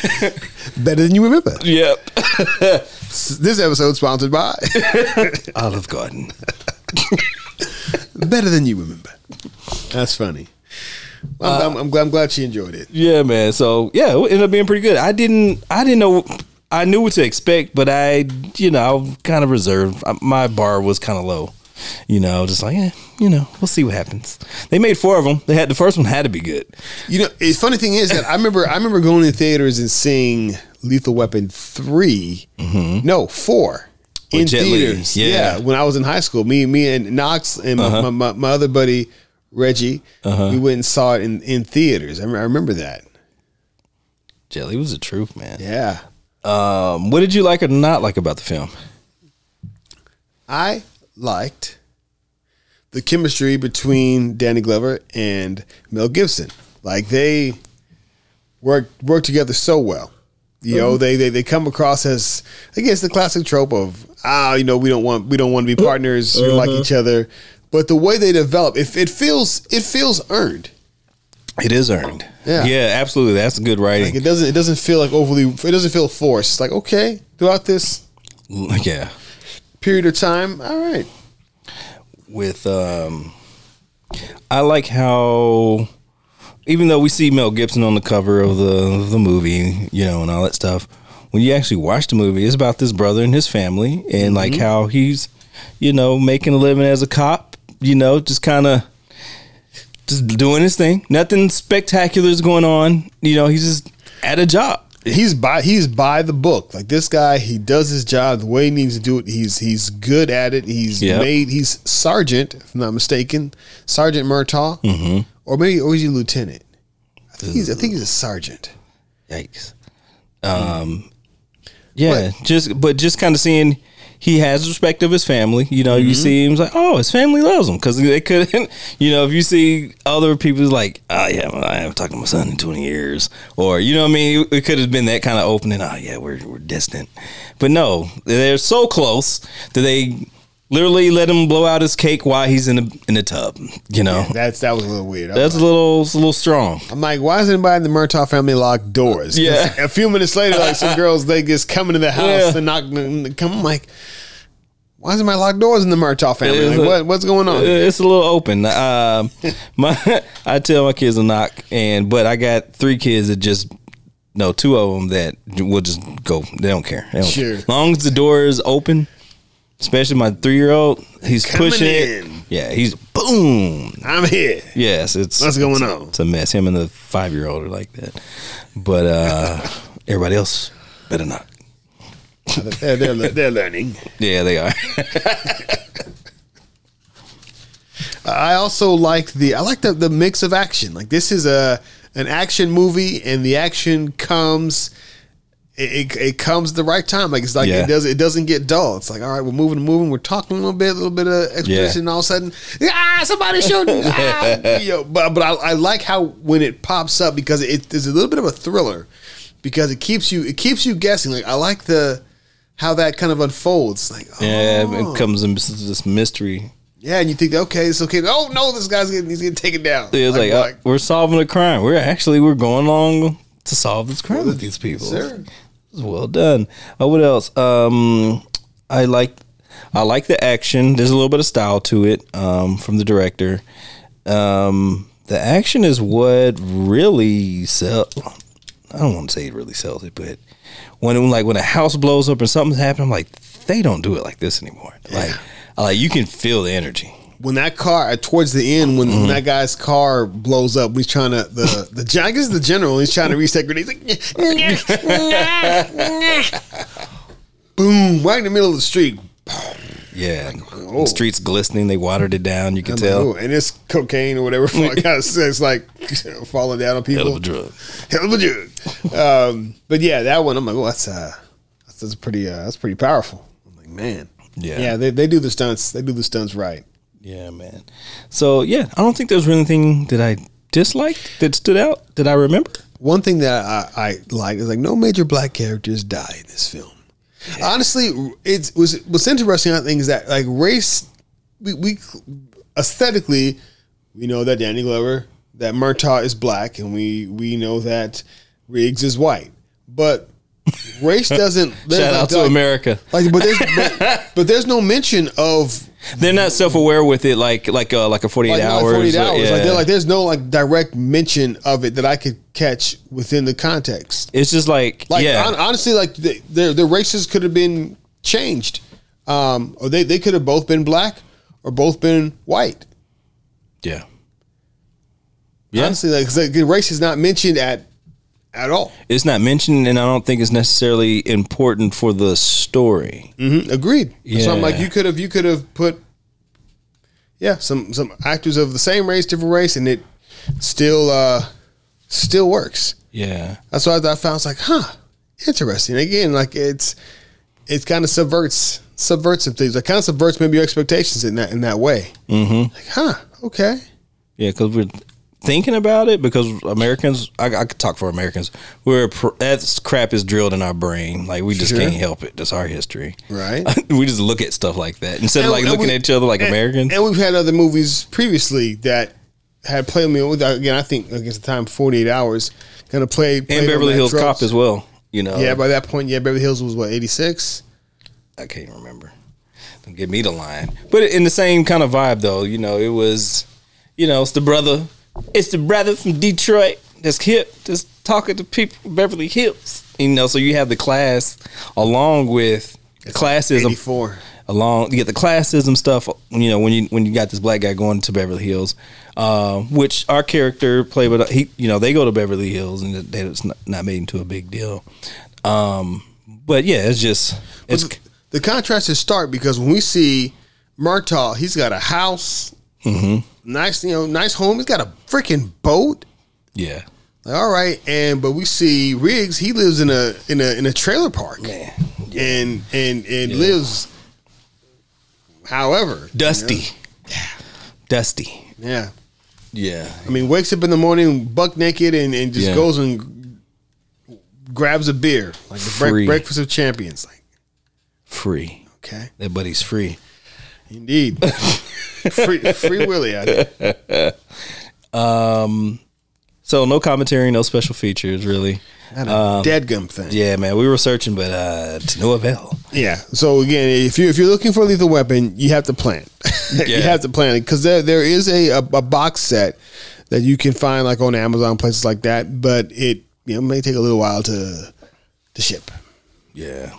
Better than you remember. yep. This episode sponsored by Olive Garden. Better than you remember. That's funny. I'm, uh, I'm, I'm glad, I'm glad she enjoyed it. Yeah, man. So yeah, it ended up being pretty good. I didn't, I didn't know, I knew what to expect, but I, you know, I kind of reserved. My bar was kind of low. You know, just like, eh, you know, we'll see what happens. They made four of them. They had the first one had to be good. You know, the funny thing is that I remember I remember going to theaters and seeing Lethal Weapon 3 no four in Mm-hmm. Jet theaters. yeah. Yeah. when I was in high school, me me and Knox and my, Uh-huh. my, my, my other buddy Reggie, we went and saw it in, in theaters. I, I remember that. Jelly was the truth, man. Yeah, Um, what did you like or not like about the film? I liked the chemistry between Danny Glover and Mel Gibson. Like they work work together so well. You know, mm-hmm. they, they they come across as I guess the classic trope of ah, you know, we don't want we don't want to be mm-hmm. partners, we like mm-hmm. each other. But the way they develop, if it feels it feels earned. It is earned. Yeah. yeah, absolutely. That's good writing. Like it doesn't it doesn't feel like overly it doesn't feel forced. It's like, okay, throughout this yeah, period of time, all right. with um, I like how even though we see Mel Gibson on the cover of the of the movie, you know, and all that stuff, when you actually watch the movie, it's about this brother and his family, and like how he's, you know, making a living as a cop. You know, just kind of just doing his thing. Nothing spectacular is going on. You know, he's just at a job. He's by he's by the book. Like this guy, he does his job the way he needs to do it. He's he's good at it. He's Yep. made. He's sergeant, if I'm not mistaken, Sergeant Murtaugh, mm-hmm. or maybe or is he lieutenant? I think he's I think he's a sergeant. Yikes. Um, yeah, just but just kind of seeing he has respect of his family. You know, you mm-hmm. see him like, oh, his family loves him because they couldn't. You know, if you see other people like, oh yeah, I haven't talked to my son in twenty years, or you know, what I mean, it could have been that kind of opening. Oh yeah, we're we're distant, but no, they're so close that they literally let him blow out his cake while he's in the in the tub. You know, That's that was a little weird. I'm that's a little it's a little strong. I'm like, why is anybody in the Murtaugh family locked doors? Yeah. A few minutes later, like some girls, they just come into the house Yeah. and knock. and Come, I'm like, why is my locked doors in the Murtaugh family? Like, a- what, what's going on? It's a little open. Um, my I tell my kids to knock, and but I got three kids that just no two of them that will just go. They don't care. They don't Sure. As long as the door is open, especially my three year old, he's Coming pushing in. it. Yeah, he's boom. I'm here. Yes, it's What's going it's- on? It's a mess. Him and the five year old are like that, but uh everybody else better not. They're, they're, they're learning. Yeah, they are. I also like the I like the, the mix of action. Like this is a an action movie, and the action comes. It, it, comes the right time. Like it's like Yeah. it does. It doesn't get dull. It's like all right, we're moving, moving. We're talking a little bit, a little bit of exposition. Yeah. And all of a sudden, ah, somebody's shooting. ah, Yo, but but I, I like how when it pops up because it is a little bit of a thriller because it keeps you it keeps you guessing. Like I like the how that kind of unfolds. Like yeah, oh. it comes in this mystery. Yeah, and you think, okay, it's okay. Oh no, this guy's getting he's getting taken down. It's like, uh, we're solving a crime. We're actually we're going along to solve this crime with these people. sir. Well done. Oh, what else? Um, I like I like the action. There's a little bit of style to it um, from the director. Um, the action is what really sells. I don't want to say it really sells it, but when like when a house blows up or something's happening, I'm like, they don't do it like this anymore. Like, like you can feel the energy. When that car towards the end, when, Mm-hmm. when that guy's car blows up, he's trying to the the I guess the general. He's trying to reset grenade. He's like, boom, right in the middle of the street. Yeah, Oh. the streets glistening. They watered it down. You can tell. Ooh, and it's cocaine or whatever. Like, it's like falling down on people. Hell of a drug. Hell of a drug. Um, but yeah, that one I'm like, oh, that's uh, that's, that's pretty uh, that's pretty powerful. I'm like, man, Yeah. yeah, they, they do the stunts. They do the stunts right. Yeah, man. So yeah, I don't think there's really anything that I disliked that stood out that I remember. One thing that I, I like is like no major black characters die in this film. Honestly, it was what's interesting. I think is that like race, we, we aesthetically, we know that Danny Glover, that Murtaugh is black, and we we know that Riggs is white, but race doesn't. Shout like- out to like- America. Like, but there's but, but there's no mention of They're not self aware with it, like like uh, like a forty eight like, hours. like 48 uh, hours. yeah. Like, they're like there's no like direct mention of it that I could catch within the context. it's just like, Like yeah, hon- honestly, like the, their their races could have been changed, um, or they they could have both been black or both been white. yeah, yeah. Honestly, like 'cause, like, the race is not mentioned at at all. It's not mentioned, and I don't think it's necessarily important for the story. Mm-hmm. Agreed. So I'm like, you could have you could have put, yeah, some some actors of the same race, different race, and it still uh still works. Yeah, That's why I found it's like, huh, interesting. Again, like it's it kind of subverts subverts some things. It kind of subverts maybe your expectations in that in that way. Mm-hmm. Like, huh, okay. yeah, because we're thinking about it because Americans, I, I could talk for Americans. We're that crap is drilled in our brain. Like we just Sure. can't help it. That's our history. Right. we just look at stuff like that instead of like looking we- at each other like and- Americans. And we've had other movies previously that had played me with again. I think against the time forty eight hours, kind of played. played and Beverly Hills tropes. Cop as well. You know, Yeah, by that point, yeah, Beverly Hills was what eighty six. I can't remember. Don't give me the line. But in the same kind of vibe though, you know, it was, you know, it's the brother, it's the brother from Detroit that's hip, just talking to people from Beverly Hills. You know, so you have the class along with classism, Eighty four. along. You get the classism stuff. You know when you when you got this black guy going to Beverly Hills, uh, which our character played with. He you know they go to Beverly Hills and they- it's not, not made into a big deal. Um, but yeah, it's just it's the, the contrast is stark because when we see Murtaugh, he's got a house, Mm-hmm. Nice, you know, nice home. He's got a freaking boat. yeah. Like, all right, and but we see Riggs. He lives in a in a in a trailer park, Man. and and and lives. However, Dusty. Yeah. Dusty. yeah. Yeah. I mean, wakes up in the morning buck naked and, and just Yeah. goes and grabs a beer like the Free. breakfast of champions. Like, Free. okay, That buddy's free. indeed, free, free Willie out here. So no commentary, no special features, really. Not a dead gum thing. Um, Yeah, man, we were searching, but uh, to no avail. Yeah. So again, if you if you're looking for a lethal weapon, you have to plan. you have to plan it because there there is a, a a box set that you can find like on Amazon places like that, but it you know may take a little while to to ship. Yeah.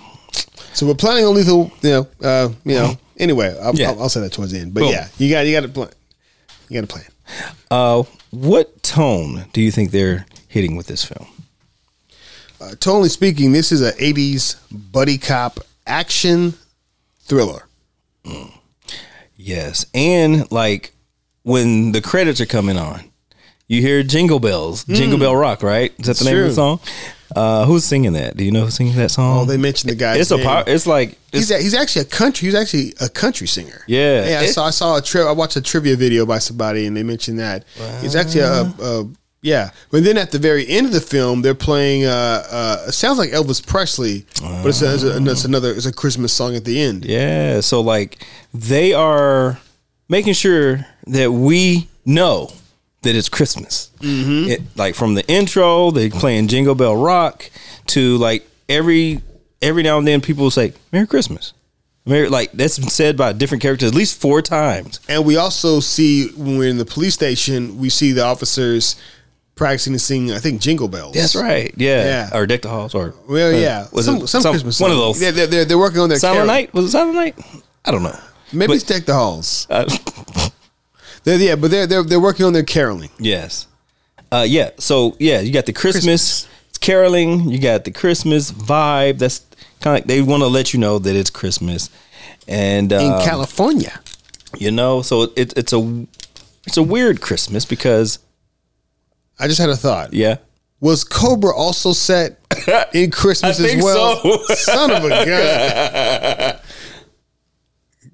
So we're planning on lethal. You know. Uh, you know. Anyway, I'll, Yeah. I'll, I'll say that towards the end. But Boom. yeah, you got you got to plan. You got to plan. Uh, what tone do you think they're hitting with this film? Uh, totally speaking, this is a '80s buddy cop action thriller. Yes, and like when the credits are coming on, you hear Jingle Bells, Jingle Bell Rock, right? Is that the name of the song? Uh, who's singing that? Do you know who's singing that song? Oh, they mentioned the guy. it's a power. It's like it's, He's a, he's actually a country. He's actually a country singer. Yeah. yeah. I saw I saw a tri- I watched a trivia video by somebody, and they mentioned that he's actually a, a yeah. But then at the very end of the film, they're playing. Uh, uh, it sounds like Elvis Presley, but it's, a, it's, a, it's another. It's a Christmas song at the end. yeah. So like they are making sure that we know that it's Christmas. Mm-hmm. It, like from the intro, they playing Jingle Bell Rock to like every every now and then people will say Merry Christmas. Merry, like that's been said by different characters at least four times. And we also see when we're in the police station, we see the officers practicing to sing. I think Jingle Bells. That's right. Yeah. Yeah. Or Deck the Halls or Well, uh, yeah, was some, it some, Christmas. one of those. Yeah, they're, they're, they're working on their Silent carol. Night? Was it Silent Night? I don't know. Maybe But- it's Deck the Halls. Uh, They're, yeah, but they're they're they're working on their caroling. yes. Uh, yeah. So yeah, you got the Christmas, Christmas. it's caroling. You got the Christmas vibe. That's kind of like they want to let you know that it's Christmas, and in um, California. you know, so it, it's a it's a weird Christmas because I just had a thought. yeah, Was Cobra also set in Christmas I think as well? so. Son of a gun.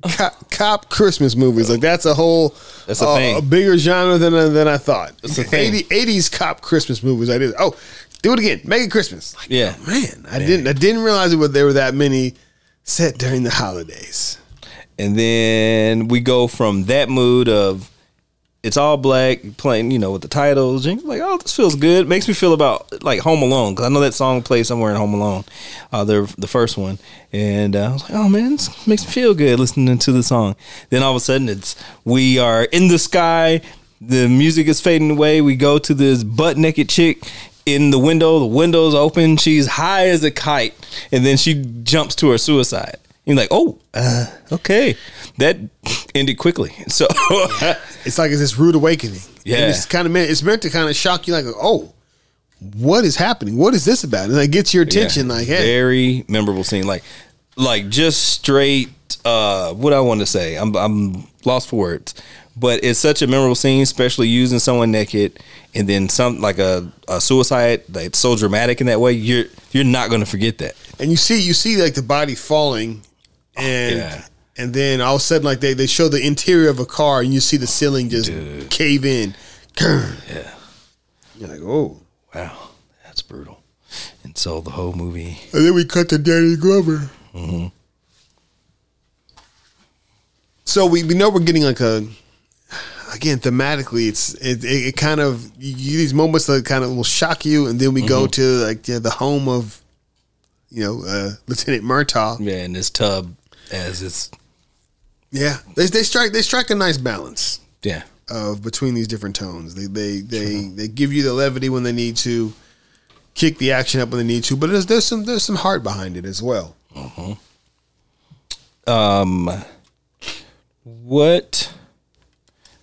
Cop, cop Christmas movies like that's a whole That's a uh, thing. a bigger genre than than I thought. That's a thing. 80, 80s cop Christmas movies. I did. Oh, do it again. Make it Christmas. Like, yeah. man, I didn't I didn't realize it there were that many set during the holidays. And then we go from that mood of it's all black, playing, you know, with the titles. and Like, oh, this feels good. Makes me feel about like Home Alone because I know that song plays somewhere in Home Alone, uh, the the first one. And uh, I was like, oh man, this makes me feel good listening to the song. Then all of a sudden, it's we are in the sky. The music is fading away. We go to this butt naked chick in the window. The window's open. She's high as a kite, and then she jumps to her suicide. You're like, oh, uh, okay. That ended quickly. So, It's like it's this rude awakening. Yeah. and it's kind of meant it's meant to kind of shock you. Like, oh, what is happening? What is this about? And it gets your attention. Yeah. Like, hey, very memorable scene. Like, like just straight. Uh, what I want to say, I'm I'm lost for words. But it's such a memorable scene, especially using someone naked, and then some like a, a suicide. Like, so dramatic in that way. You're you're not going to forget that. and you see you see like the body falling, and Yeah. and then all of a sudden like they they show the interior of a car, and you see the ceiling just cave in. Yeah. You're like, oh. Wow, that's brutal. And so the whole movie. And then we cut to Danny Glover. Mm-hmm. So we, we know we're getting like a again thematically it's it, it, it kind of you, these moments that kind of will shock you and then we go Mm-hmm. to like yeah, the home of you know uh, Lieutenant Murtaugh. Yeah, in this tub as it's Yeah, they they strike they strike a nice balance yeah. of between these different tones. They they they they give you the levity when they need to, kick the action up when they need to, but there's there's some there's some heart behind it as well. Um, what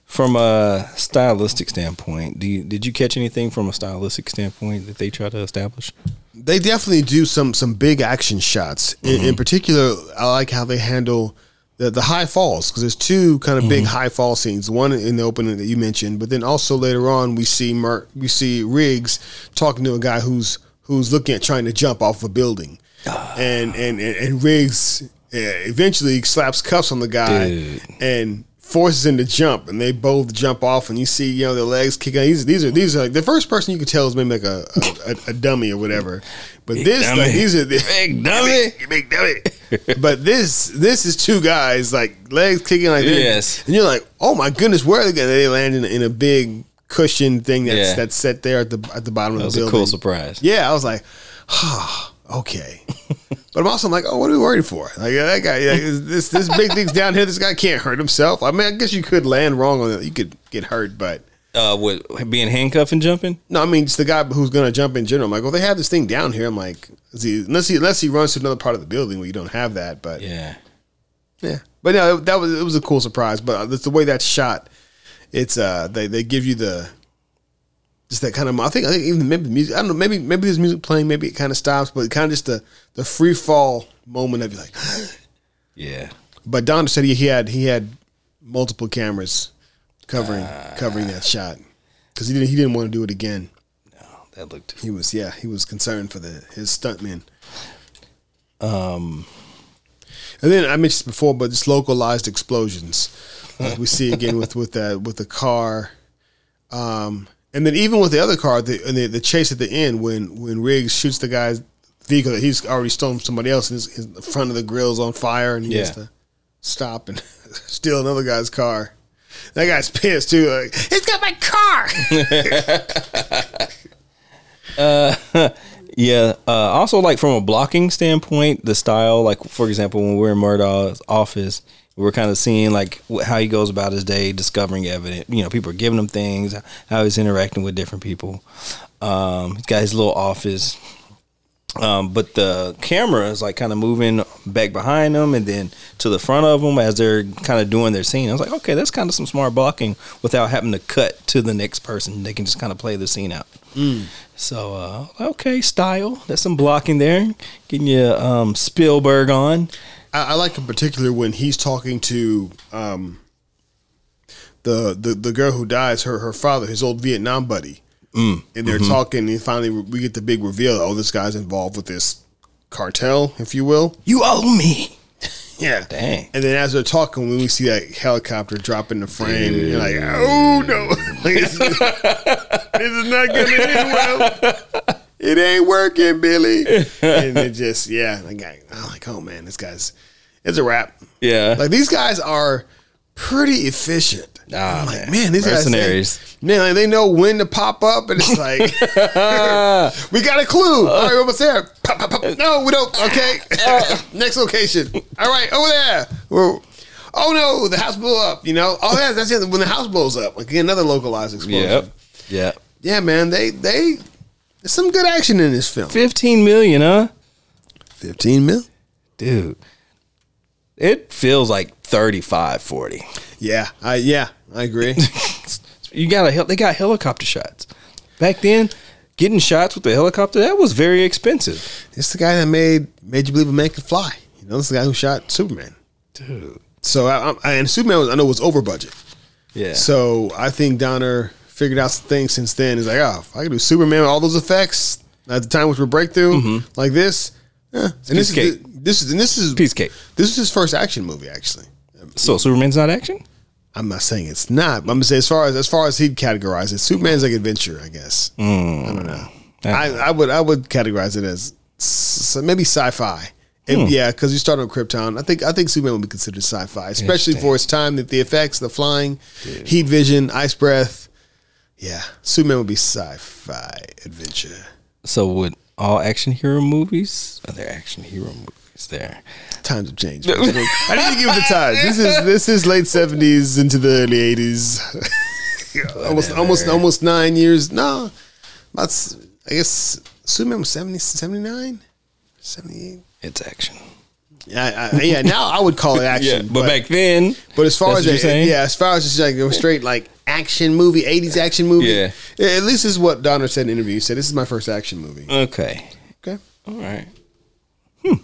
from a stylistic standpoint? Do you did you catch anything from a stylistic standpoint that they try to establish? They definitely do some some big action shots. In, in mm-hmm. particular, I like how they handle the the high falls because there's two kind of big mm-hmm. high fall scenes. One in the opening that you mentioned, but then also later on we see Mer- we see Riggs talking to a guy who's who's looking at trying to jump off a building, ah. and, and and and Riggs uh, eventually slaps cuffs on the guy Dude. and forces him to jump, and they both jump off, and you see you know their legs kicking. These these are these are like the first person you can tell is maybe like a a, a, dummy or whatever, but this dummy. like these are the Big dummy. big dummy. but this this is two guys like legs kicking like this, Yes. and you're like, oh my goodness, where are they? Going? They land in, in a big cushion thing that's Yeah. that's set there at the at the bottom That of was the a building. cool surprise. Yeah, I was like, ah, okay. but I'm also like, oh, what are we worried for? Like that guy, this this big thing's down here. This guy can't hurt himself. I mean, I guess you could land wrong on it. You could get hurt, but Uh, with being handcuffed and jumping. no, I mean, it's the guy who's going to jump in general. I'm like, well, they have this thing down here. I'm like, he, unless he unless he runs to another part of the building where you don't have that, but Yeah. yeah, but no, that was it was a cool surprise. But it's the way that's shot. It's uh, they they give you the just that kind of. I think I think even maybe the music. I don't know. Maybe maybe there's music playing. Maybe it kind of stops, but kind of just the the free fall moment of you like. Yeah. But Don said he, he had he had multiple cameras covering covering that shot because he didn't he didn't want to do it again. That looked. He was yeah he was concerned for the his stuntman Um. And then I mentioned this before, but just localized explosions, like we see again with with that with the car, um, and then even with the other car, the and the, the chase at the end when when Riggs shoots the guy's vehicle that he's already stolen from somebody else, and his, his, the front of the grill's on fire, and he has to stop and steal another guy's car. That guy's pissed too. Like he's got my car. Uh, Yeah. Uh, also, like from a blocking standpoint, the style, like for example, when we're in Murtaugh's office, we're kind of seeing like how he goes about his day, discovering evidence. You know, people are giving him things, how he's interacting with different people. Um, he's got his little office. Um, but the camera is like kind of moving back behind them and then to the front of them as they're kind of doing their scene. I was like, okay, that's kind of some smart blocking without having to cut to the next person. They can just kind of play the scene out. So, uh, okay, style. That's some blocking there. Getting you um, Spielberg on. I, I like in particular when he's talking to um, the, the the girl who dies, her her father, his old Vietnam buddy, Mm. and they're talking. And finally, we get the big reveal. Oh, this guy's involved with this cartel, if you will. You owe me. Yeah, Dang. And then as they're talking, when we see that helicopter drop in the frame, you're like, oh no, this is this is not gonna end well. It ain't working, Billy. And it just, yeah, like, I- I'm like, oh man, this guy's, it's a wrap. Yeah. Like these guys are pretty efficient. Ah, I'm like, man. man, these Mercenaries. they, man, like, they know when to pop up, and it's like, we got a clue. All right, we're almost there. Pop, pop, pop. No, we don't. Okay, next location. All right, over there. We're, oh no, the house blew up. You know, oh yeah, that's it. When the house blows up, like another localized explosion. Yep. Yep. Yeah, man, they they there's some good action in this film. 15 million, huh? Fifteen mil. Dude. It feels like 35, 40. Yeah, I yeah, I agree. You got a they got helicopter shots. Back then, getting shots with the helicopter, that was very expensive. it's the guy that made made you believe a man could fly. You know, it's the guy who shot Superman. Dude. So I, I, and Superman was, I know was over budget. Yeah. So I think Donner figured out some things since then. He's like, oh, if I can do Superman with all those effects at the time which were breakthrough mm-hmm. like this. Yeah. And this is, this is and this is Piece cake. This is his first action movie, actually. So Superman's not action? I'm not saying it's not. But I'm gonna say as far as as far as he'd categorize it, Superman's like adventure, I guess. Hmm. I don't know. I, I would I would categorize it as s- maybe sci-fi. If- hmm. Yeah, because you start on Krypton. I think I think Superman would be considered sci-fi, especially for its time. That the effects, the flying, heat vision, ice breath. Yeah, Superman would be sci-fi adventure. So would all action hero movies? Are there action hero movies there? Times have changed. I need to give the times. This is this is late seventies into the early eighties. almost almost almost nine years. No, about I guess Superman was 70, 79? 78? It's action. I, I, yeah, now I would call it Yeah, action. but, back then, But as far as it, saying? yeah, as far as just like a straight like action movie, '80s action movie. Yeah. At least this is what Donner said in an interview. He said, "This is my first action movie." okay, Okay. all right. Hmm.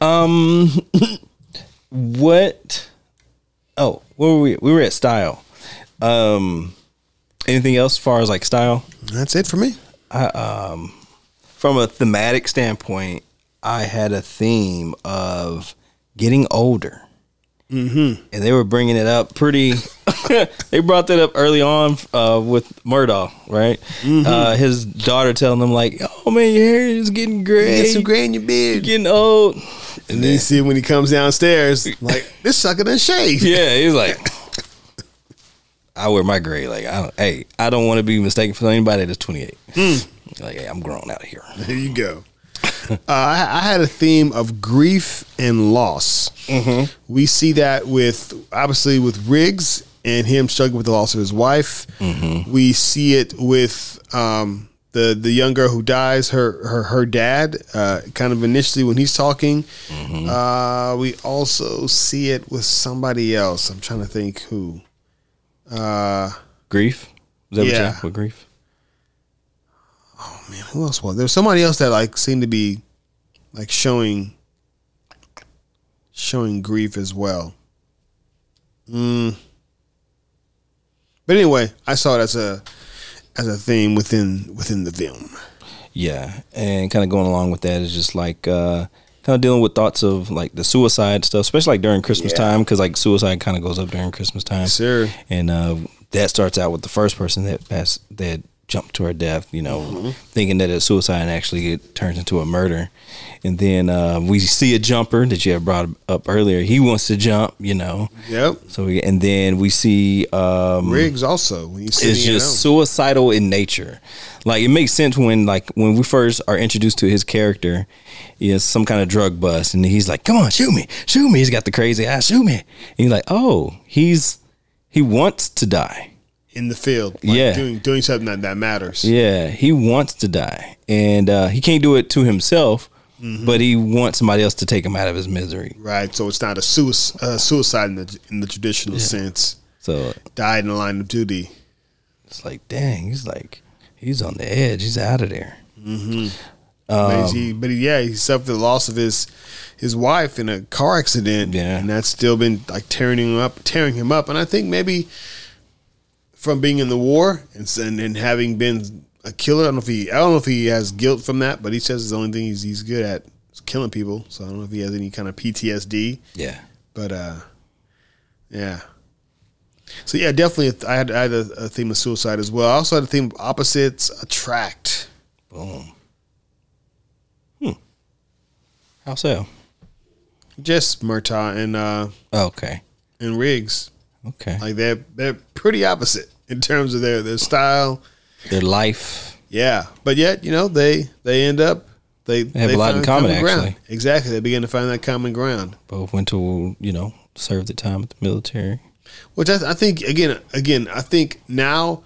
Um, what? Oh, where were we? We were at style. Um, anything else as far as like style? That's it for me. I, um, from a thematic standpoint, I had a theme of getting older. Mm-hmm. And they were bringing it up pretty. they brought that up early on uh, with Murtaugh, right? Uh, his daughter telling him like, "Oh man, your hair is getting gray. Get some gray in your beard. You're getting old." And then you see when he comes downstairs, like this sucker done shaved. Yeah, he's like, I wear my gray. Like, I don't, hey, I don't want to be mistaken for anybody that's 28. Like, hey, I'm grown out of here. There you go. Uh, I, I had a theme of grief and loss. We see that with obviously with Riggs and him struggling with the loss of his wife. We see it with um, the the young girl who dies. Her her her dad. Uh, kind of initially when he's talking. Uh, we also see it with somebody else. I'm trying to think who. Uh, Grief? Is that Yeah. what you with grief? Man, who else was there? Was somebody else that like seemed to be like showing showing grief as well. Mm. But anyway, I saw it as a as a theme within within the film. Yeah, and kind of going along with that is just like uh, kind of dealing with thoughts of like the suicide stuff, especially like during Christmas Yeah. time, because like suicide kind of goes up during Christmas time. Sir. and uh, that starts out with the first person that passed that jumped to her death, you know, Mm-hmm. thinking that it's suicide and actually it turns into a murder. And then uh, we see a jumper that you have brought up earlier. He wants to jump, you know. Yep. So we, and then we see um, Riggs also when you see it's just suicidal in nature. Like it makes sense when like when we first are introduced to his character, he has some kind of drug bust, and he's like, "Come on, shoot me, shoot me." He's got the crazy eye, shoot me. And he's like, "Oh, he's he wants to die." In the field. like, Yeah. doing doing something that, that matters. Yeah, he wants to die, and uh, he can't do it to himself, but he wants somebody else to take him out of his misery. Right. So it's not a suicide, uh, suicide in the in the traditional sense. So Died in the line of duty. it's like, dang, he's like, he's on the edge. He's out of there. but, he, but he, yeah, he suffered the loss of his his wife in a car accident. Yeah. and that's still been like tearing him up, tearing him up. And I think maybe from being in the war and and, and having been a killer, I don't know if he, I don't know if he has guilt from that, but he says the only thing he's he's good at is killing people. So I don't know if he has any kind of PTSD. Yeah, But uh, yeah. So yeah, definitely. I had I had a, a theme of suicide as well. I also had a theme of opposites attract. boom. Hmm. How so? Just Murtaugh and uh, Okay. and Riggs. Okay. Like they're they're pretty opposite in terms of their their style. Their life. Yeah, but yet you know they they end up they have a lot in common, ground. actually. Exactly, they begin to find that common ground. Both went to, you know, serve the time at the military. Which I, I think again again I think now.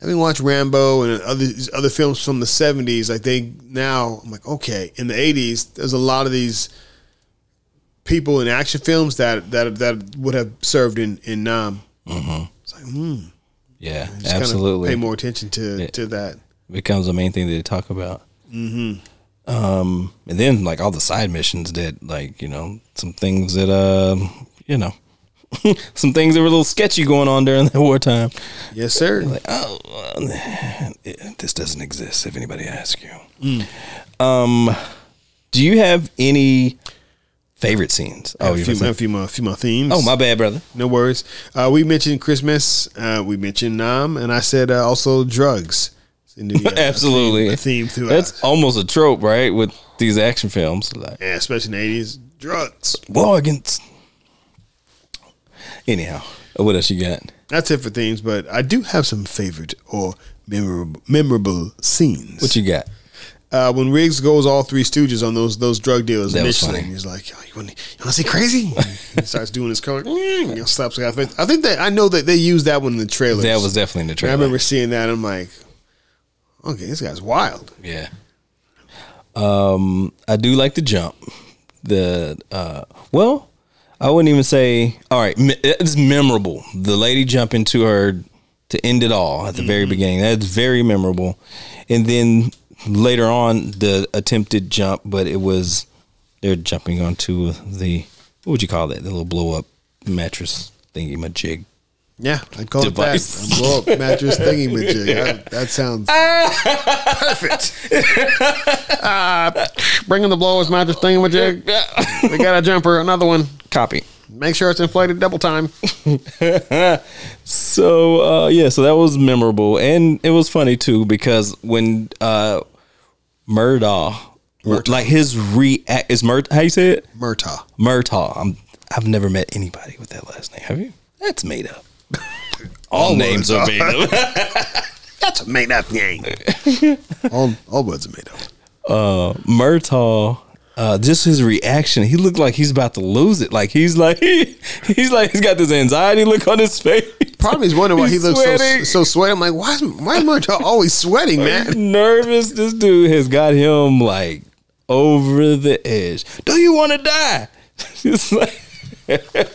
Having watched Rambo and other other films from the seventies, like they now, I'm like, okay. In the eighties, there's a lot of these people in action films that that that would have served in in Nam. It's like, hmm. Yeah, absolutely. pay more attention to Yeah. to that. becomes the main thing that they talk about. Mm-hmm. Um, and then like all the side missions that like you know some things that uh you know some things that were a little sketchy going on during the wartime. Yes, sir. Like oh, it- this doesn't exist. If anybody asks you, um, do you have any favorite scenes? Oh, a you few, a few more, a few more themes. oh my bad, brother. no worries. Uh, we mentioned Christmas. Uh, we mentioned Nam, and I said uh, also drugs. The, Absolutely, a theme throughout. That's almost a trope, right? With these action films, like yeah, especially in the eighties. Drugs. war against. Anyhow, what else you got? That's it for themes, but I do have some favorite or memorable, memorable scenes. What you got? Uh, when Riggs goes all three Stooges on those those drug dealers That was initially, funny. he's like, "Yo, "You want to see crazy?" he starts doing his color, you know, slaps the guy's face. I think that I know that they used that one in the trailer. That was definitely in the trailer. I remember seeing that. I'm like, okay, this guy's wild. Yeah. Um, I do like the jump. The uh, well, I wouldn't even say. All right, it's memorable. The lady jumping to her to end it all at the very beginning. That's very memorable. And then later on, the attempted jump, but it was they're jumping onto the what would you call that? The little blow up mattress thingy majig. Yeah, I call Device. it that. Blow up mattress thingy majig. That, that sounds perfect. uh, bringing the blow up mattress thingy majig. We got a jumper, another one. Copy. Make sure it's inflated double time. So uh, yeah, so that was memorable, and it was funny too because when uh, Murdaugh, like his react is Mur how you say it Murtaugh. Murtaugh. I'm, I've never met anybody with that last name. Have you? That's made up. All names are made up. That's a made up name. all, all words are made up. uh, Murtaugh, uh, just his reaction, he looked like he's about to lose it. Like he's like he's like he's got this anxiety look on his face. Probably is wondering why he looks so, sweating. so sweaty. I'm like, why is, why is Murtaugh always sweating, man? nervous. This dude has got him like over the edge. Do you want to die? It's like,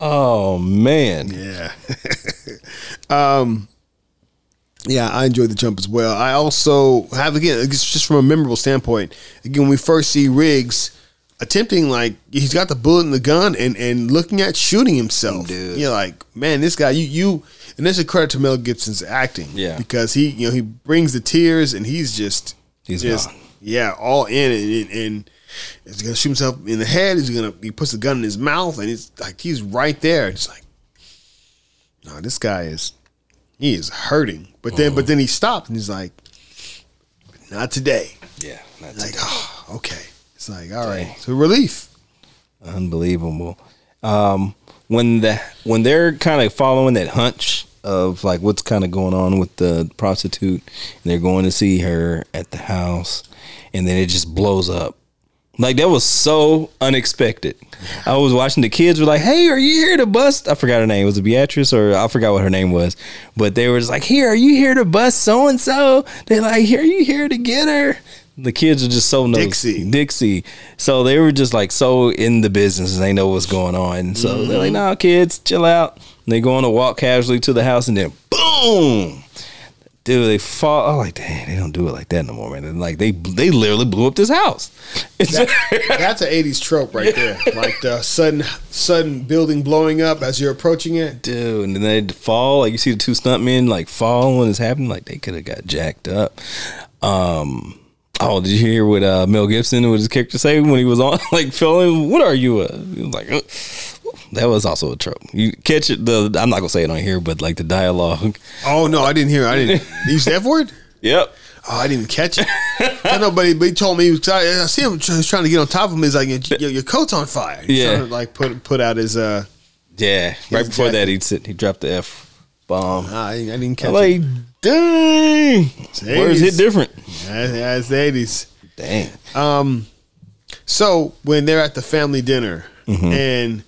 oh man, Yeah. um, yeah, I enjoyed the jump as well. I also have again, it's just from a memorable standpoint. Again, when we first see Riggs attempting, like he's got the bullet in the gun and and looking at shooting himself. Dude. You're like, man, this guy, you you, and this is a credit to Mel Gibson's acting. Yeah. because he you know he brings the tears and he's just He's just gone. yeah all in it and. and He's gonna shoot himself in the head. He's gonna he puts the gun in his mouth, and it's like he's right there. It's like, no, this guy is he is hurting. But then but then he stopped and he's like, not today. yeah, that's Like, oh, okay. It's like, all right. So relief. unbelievable. Um, when the when they're kind of following that hunch of like what's kind of going on with the prostitute, and they're going to see her at the house, and then it just blows up. Like that was so unexpected. I was watching the kids were like, "Hey, are you here to bust?" I forgot her name. Was it Beatrice or I forgot what her name was? But they were just like, "Here, are you here to bust so and so?" They're like, "Here, are you here to get her?" The kids are just so nosy. Dixie. Dixie. So they were just like so in the business and they know what's going on. So they're like, Mm-hmm. "No, kids, chill out." And they go on a walk casually to the house and then boom. Dude, they fall. I'm like, dang, they don't do it like that no more, man. And like they they literally blew up this house. It's That's an '80s trope right there. Like the sudden sudden building blowing up as you're approaching it. dude, and then they fall. Like you see the two stuntmen like fall when it's happening. Like they could have got jacked up. Um. Oh, did you hear what uh, Mel Gibson what his character say when he was on like filming? What are you? Uh, he was like, "Uh," that was also a trope. You catch it. The I'm not gonna say it on here, but like the dialogue. Oh no, I didn't hear. I didn't. Use the F word? Yep. Oh, I didn't even catch it. I know, but he, but he told me. I I see him he's trying to get on top of him. He's like, your, your coat's on fire. He's Yeah. to, like put put out his. uh Yeah. Right before jacket. that, he he dropped the f bomb. I, I didn't catch like, it. Dang. Where's it different? Yeah, yeah, it's the eighties. Dang. Um, so when they're at the family dinner and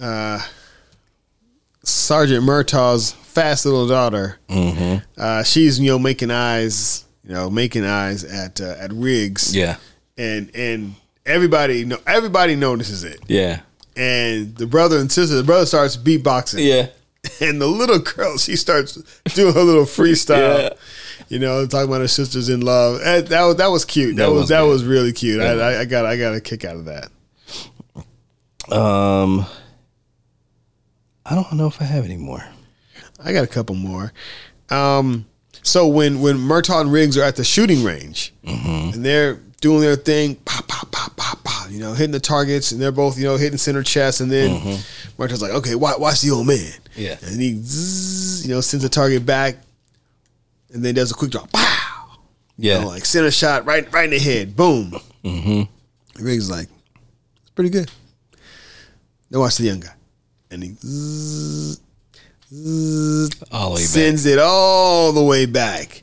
uh, Sergeant Murtaugh's fast little daughter, uh, she's you know making eyes, you know making eyes at uh, at Riggs, Yeah. and and everybody know everybody notices it, Yeah. and the brother and sister, the brother starts beatboxing, Yeah. and the little girl she starts doing her little freestyle. Yeah. You know, talking about her sisters in love. That, that was that was cute. That, That was, was that was really cute. I, I, I got I got a kick out of that. Um, I don't know if I have any more. I got a couple more. Um, so when when Murtaugh and Riggs are at the shooting range Mm-hmm. and they're doing their thing, pop pop pop pop pop, you know, hitting the targets, and they're both you know hitting center chest, and then Murtaugh's like, okay, watch, watch the old man. Yeah. and he zzz, you know sends the target back, and then does a quick drop, pow, Yeah. you know, like center shot right right in the head, boom. Mm-hmm. Riggs is like, it's pretty good. Then watch the young guy, and he zzz, zzz, way back. sends it all the way back.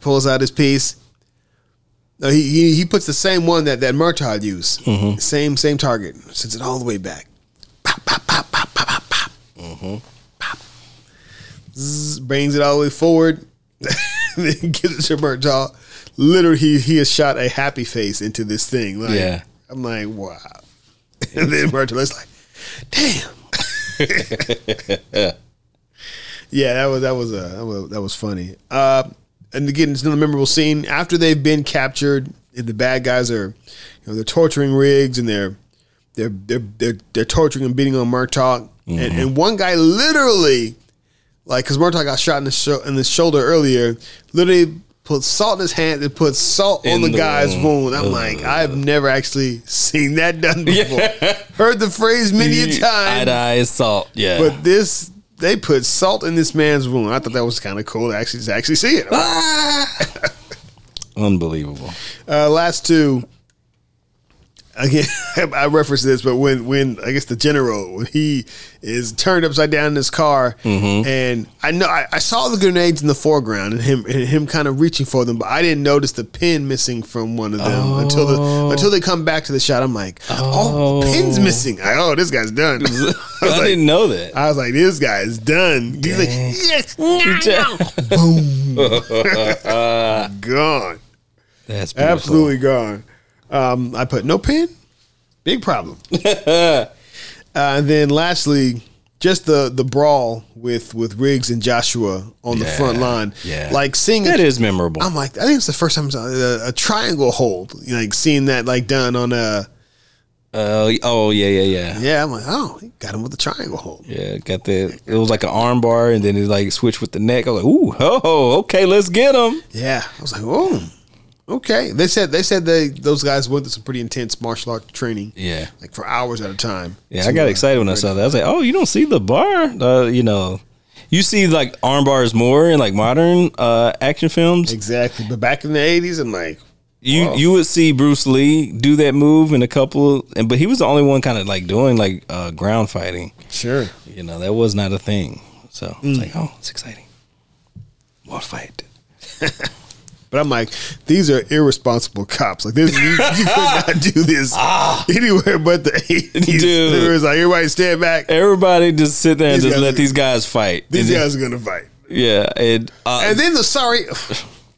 Pulls out his piece. No, he, he he puts the same one that that Murtaugh used. Mm-hmm. Same same target. Sends it all the way back. Pop pop pop pop pop pop pop. Mm-hmm. Pop. Zzz, brings it all the way forward. then gives it to Murtaugh. Literally, he, he has shot a happy face into this thing. Like, Yeah. I'm like, wow. And then Murtaugh's like, damn. yeah, that was that was a that was, that was funny. Uh, and again, it's another memorable scene after they've been captured. And the bad guys are, you know, they're torturing Riggs and they're they're they're they're, they're torturing and beating on Murtaugh. And, and one guy literally, like, because Murtaugh got shot in the sho- in the shoulder earlier, literally put salt in his hand and put salt on the, the guy's wound. wound. I'm like, I've never actually seen that done before. Heard the phrase many a Eye time, to eye salt. Yeah. but this they put salt in this man's wound. I thought that was kind of cool to actually to actually see it. Unbelievable. Uh, last two. Again, I referenced this, but when when I guess the general when he is turned upside down in his car, Mm-hmm. and I know I, I saw the grenades in the foreground and him and him kind of reaching for them, but I didn't notice the pin missing from one of them until the until they come back to the shot. I'm like, oh, the pin's missing. I, oh, this guy's done. I I like, didn't know that. I was like, this guy is done. He's like, yes, boom. gone. That's beautiful. Absolutely gone. Um, I put no pin. Big problem. uh, and then lastly, just the the brawl with with Riggs and Joshua on the front line. yeah. like seeing That it. is memorable. I'm like, I think it's the first time a, a triangle hold. Like seeing that like done on a. Uh, oh yeah, yeah, yeah. Yeah, I'm like, oh, he got him with the triangle hold. Yeah, got the. It was like an arm bar, and then it like switched with the neck. I was like, ooh, oh, okay, let's get him. Yeah, I was like, oh, okay. They said they said they those guys went through some pretty intense martial art training. Yeah, like for hours at a time. yeah. I got uh, excited when I saw that. I was like, oh, you don't see the bar? Uh, you know, you see like arm bars more in like modern uh action films. Exactly, but back in the '80s, I'm like, You you would see Bruce Lee do that move in a couple, and but he was the only one kind of like doing like uh, ground fighting. sure. You know, that was not a thing. So Mm. it's like, oh, it's exciting. What fight? But I'm like, these are irresponsible cops. Like this, you, you could not do this anywhere but the 80s. Ah. Dude. It was like everybody stand back. Everybody just sit there and These just let are- these guys fight. These And guys are gonna fight. yeah, and, uh, And then the sorry,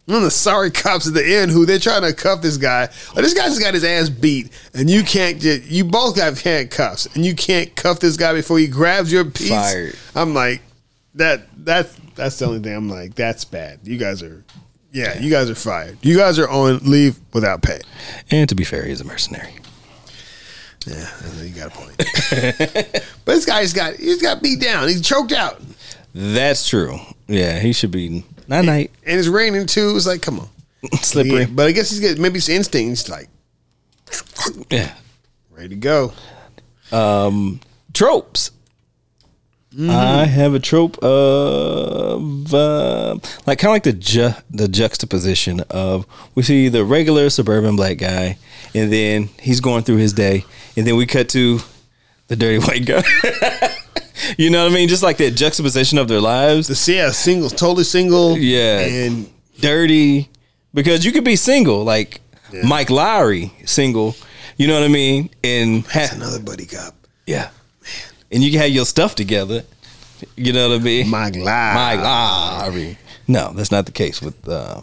then the sorry cops at the end who they're trying to cuff this guy. Like, this guy just got his ass beat, and you can't get. You both have handcuffs, and you can't cuff this guy before he grabs your piece. Fired. I'm like, that. That's that's the only thing. I'm like, that's bad. You guys are. Yeah, you guys are fired. You guys are on leave without pay. and to be fair, he's a mercenary. Yeah, you got a point. but this guy's got he's got beat down. He's choked out, That's true. Yeah, he should be night night and it's raining too. It's like, come on, slippery. Yeah, but I guess he's got maybe it's instincts like Yeah, ready to go. Um, tropes. I have a trope of uh, like kind of like the ju- the juxtaposition of we see the regular suburban black guy, and then he's going through his day, and then we cut to the dirty white guy. you know what I mean? Just like that juxtaposition of their lives. The yeah, single, totally single. Yeah. and dirty because you could be single like Yeah. Mike Lowrey single you know what I mean and ha- another buddy cop. yeah and you can have your stuff together you know what I mean My Live. Mike Lowrey no that's not the case with uh,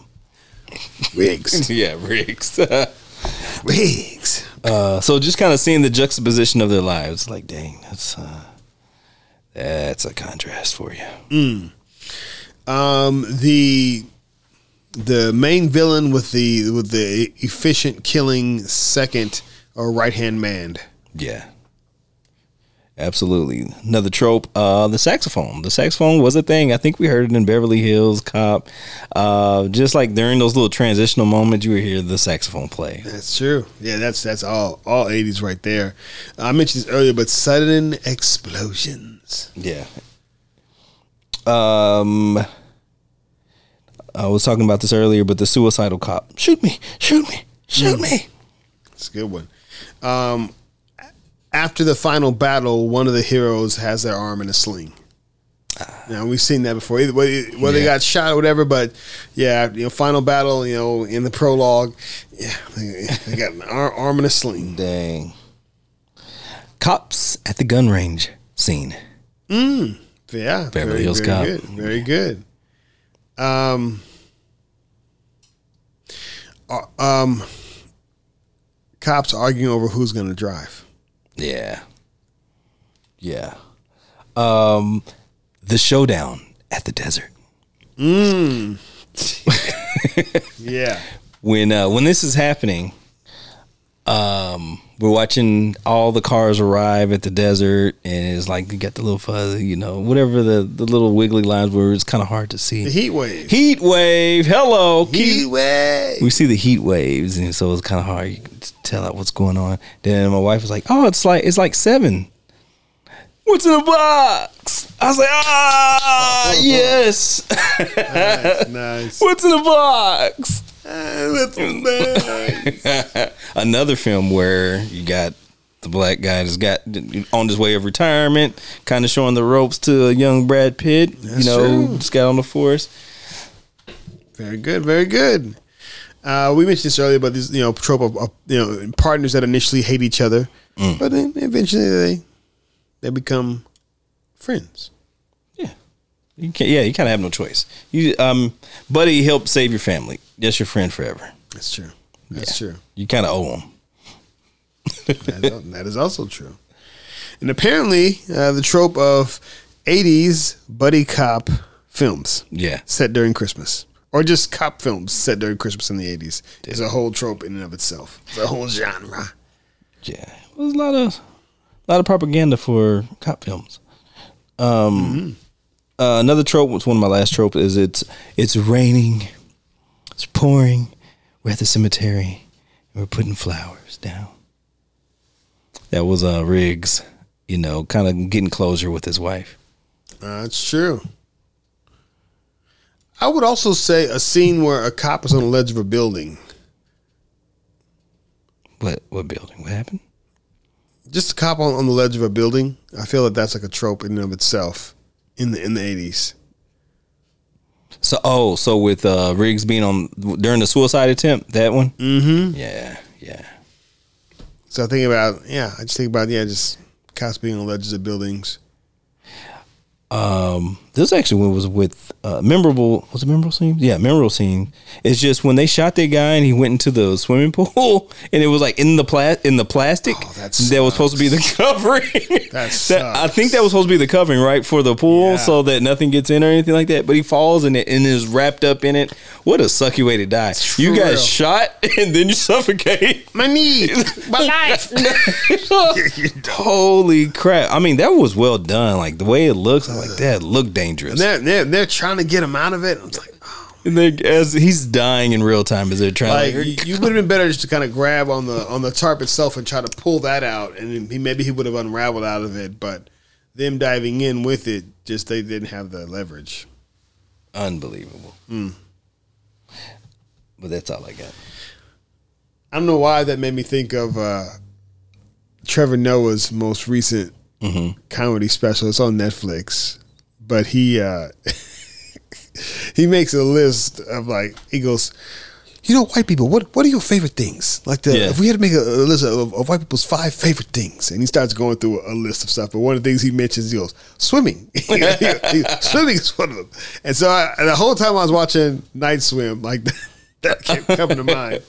Riggs. yeah Riggs Riggs. uh, so just kind of seeing the juxtaposition of their lives like dang that's uh, that's a contrast for you Um, the the main villain with the with the efficient killing second or right hand man. Yeah. Absolutely. Another trope, uh, the saxophone. The saxophone was a thing. I think we heard it in Beverly Hills Cop. Uh, just like during those little transitional moments, you would hear the saxophone play. That's true. Yeah, that's that's all all eighties right there. I mentioned this earlier, but sudden explosions. Yeah. Um, I was talking about this earlier, but the suicidal cop. Shoot me! Shoot me! Shoot me! It's a good one. Um, after the final battle, one of the heroes has their arm in a sling. Now we've seen that before, either whether, whether they got shot or whatever. But yeah, you know, final battle. You know, in the prologue, yeah, they, they got an arm, arm in a sling. Dang. Cops at the gun range scene. Yeah, Beverly very, Hills very Cop. good, very good. Um, uh, um, cops arguing over who's going to drive. Yeah. Yeah. Um, the showdown at the desert. Mm. Yeah. when uh, when this is happening, um, we're watching all the cars arrive at the desert, and it's like you got the little fuzzy, you know, whatever the the little wiggly lines where it's kind of hard to see. The heat wave. Heat wave. Hello, Heat wave. we see the heat waves, and so it's kind of hard to tell out what's going on. Then my wife was like, "Oh, it's like it's like seven. What's in the box?" I was like, "Ah, yes. Nice. nice. what's in the box?" That's. Another film where you got the black guy that's got on his way of retirement, kind of showing the ropes to a young Brad Pitt. you know, true. just got on the force. Very good. Very good. Uh, we mentioned this earlier, about this you know trope of, of you know partners that initially hate each other, but then eventually they they become friends. Yeah, you can Yeah, you kind of have no choice. You, um, buddy, help save your family. That's your friend forever. That's true. That's true. You kind of owe him. That, that is also true. And apparently, uh, the trope of '80s buddy cop films Yeah, set during Christmas, or just cop films set during Christmas in the '80s, is a whole trope in and of itself. It's a whole genre. yeah. There's a lot of a lot of propaganda for cop films. Um, uh, another trope, was one of my last trope, is it's it's raining, it's pouring. We're at the cemetery, and we're putting flowers down. That was uh, Riggs, you know, kind of getting closure with his wife. Uh, That's true. I would also say a scene where a cop is on the ledge of a building. What what building? What happened? Just a cop on, on the ledge of a building. I feel that that's like a trope in and of itself in the in the eighties. So oh, so with uh, Riggs being on during the suicide attempt, that one. Mm-hmm. Yeah, yeah. So I think about yeah, I just think about yeah, just cops being on the ledges of buildings. Um, this actually was with uh, memorable. Was it memorable scene? Yeah, memorable scene. It's just when they shot that guy and he went into the swimming pool and it was like in the pla- in the plastic Oh, that that was supposed to be the covering. That I think that was supposed to be the covering, right, for the pool, Yeah. so that nothing gets in or anything like that. But he falls and it and is wrapped up in it. What a sucky way to die! You got shot and then you suffocate. My knee, my life. Holy crap! I mean, that was well done. Like the way it looks, like that looked dangerous. they're, they're they're trying to get him out of it. It's like, oh. And they, as he's dying in real time as they're trying. like to, you, you would have been better just to kind of grab on the on the tarp itself and try to pull that out, and he, maybe he would have unraveled out of it. But them diving in with it, just they didn't have the leverage. unbelievable. But that's all I got. I don't know why that made me think of uh, Trevor Noah's most recent comedy special. It's on Netflix, but he uh, he makes a list of like he goes, you know, white people. What what are your favorite things? Like the Yeah. if we had to make a, a list of, of white people's five favorite things, and he starts going through a, list of stuff. But one of the things he mentions, he goes, swimming. He- he- swimming is one of them. And so I, and the whole time I was watching Night Swim, like that kept coming to mind.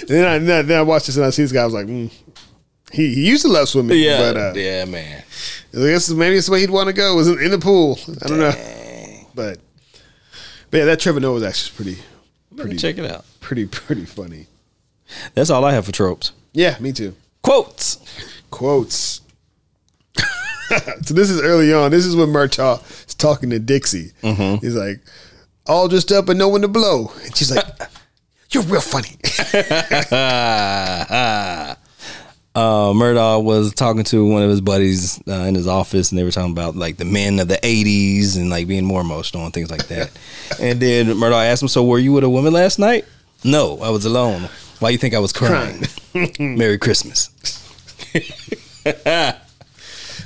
And then I then I, then I watched this and I see this guy. I was like, mm. He he used to love swimming, Yeah, but uh, yeah, man. I guess maybe it's the way he'd want to go was in, in the pool. I don't know, but but yeah, that Trevor Noah was actually pretty Pretty, check it out. pretty pretty funny. That's all I have for tropes. Yeah, me too. Quotes. Quotes. so this is early on. This is when Murtaugh is talking to Dixie. He's like, all dressed up and no one to blow. And she's like, you're real funny. Uh, Murdoch was talking to one of his buddies uh, in his office, and they were talking about like the men of the '80s and like being more emotional and things like that. and then Murdoch asked him, "So were you with a woman last night?" No, I was alone. Why you think I was crying? Merry Christmas. this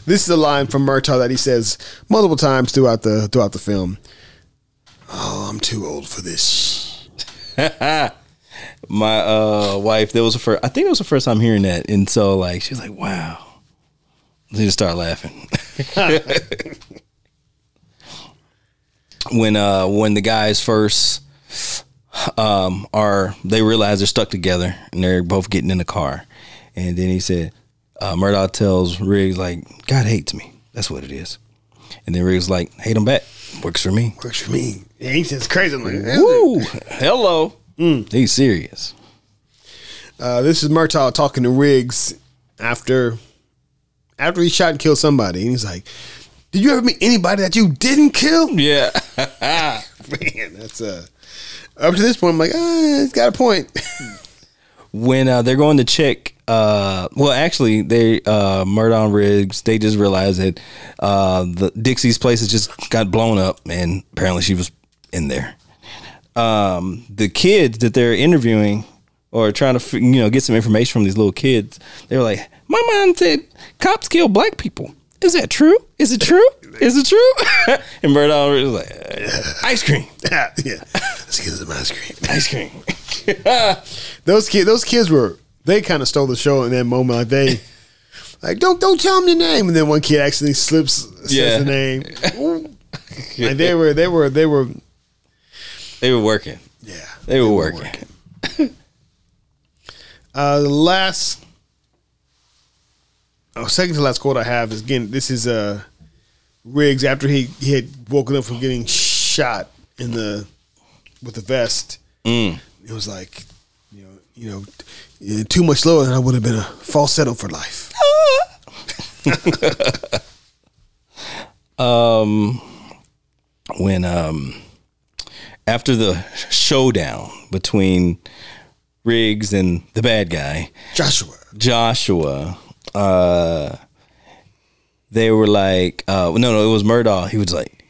is a line from Murtaugh that he says multiple times throughout the throughout the film. Oh, I'm too old for this. My uh wife that was the first i think it was the first time hearing that and so like she was like wow they just start laughing when uh when the guys first um, are they realize they're stuck together and they're both getting in the car. And then he said, uh, Murdoch tells Riggs like, "God hates me. That's what it is." And then Riggs like, "Hate him back. Works for me." Works for me. Yeah, he says crazy. I'm like, Woo! Hello. He's serious. Uh, this is Murtaugh talking to Riggs after after he shot and killed somebody, and he's like, "Did you ever meet anybody that you didn't kill?" Yeah. Man, that's uh. Up to this point, I'm like, ah, it's got a point. when uh, they're going to check uh, well actually they uh Murdoch and Riggs they just realized that uh the Dixie's place has just got blown up and apparently she was in there um the kids that they're interviewing or trying to you know get some information from these little kids they were like my mom said cops kill black people is that true is it true is it true and Murdoch was like ice cream yeah, let's get some ice cream. ice cream Those kids, those kids were they kind of stole the show in that moment. Like they, like don't don't tell them your name, and then one kid actually slips says Yeah. the name. like they were they were they were they were working yeah they were working. Uh, the last, oh, second to last quote I have is again. This is uh, Riggs after he, he had woken up from getting shot in the with the vest. Mm. It was like, you know, you know, too much lower than I would have been a falsetto for life. um when um after the showdown between Riggs and the bad guy Joshua. Joshua uh they were like uh no no it was Murdoch he was like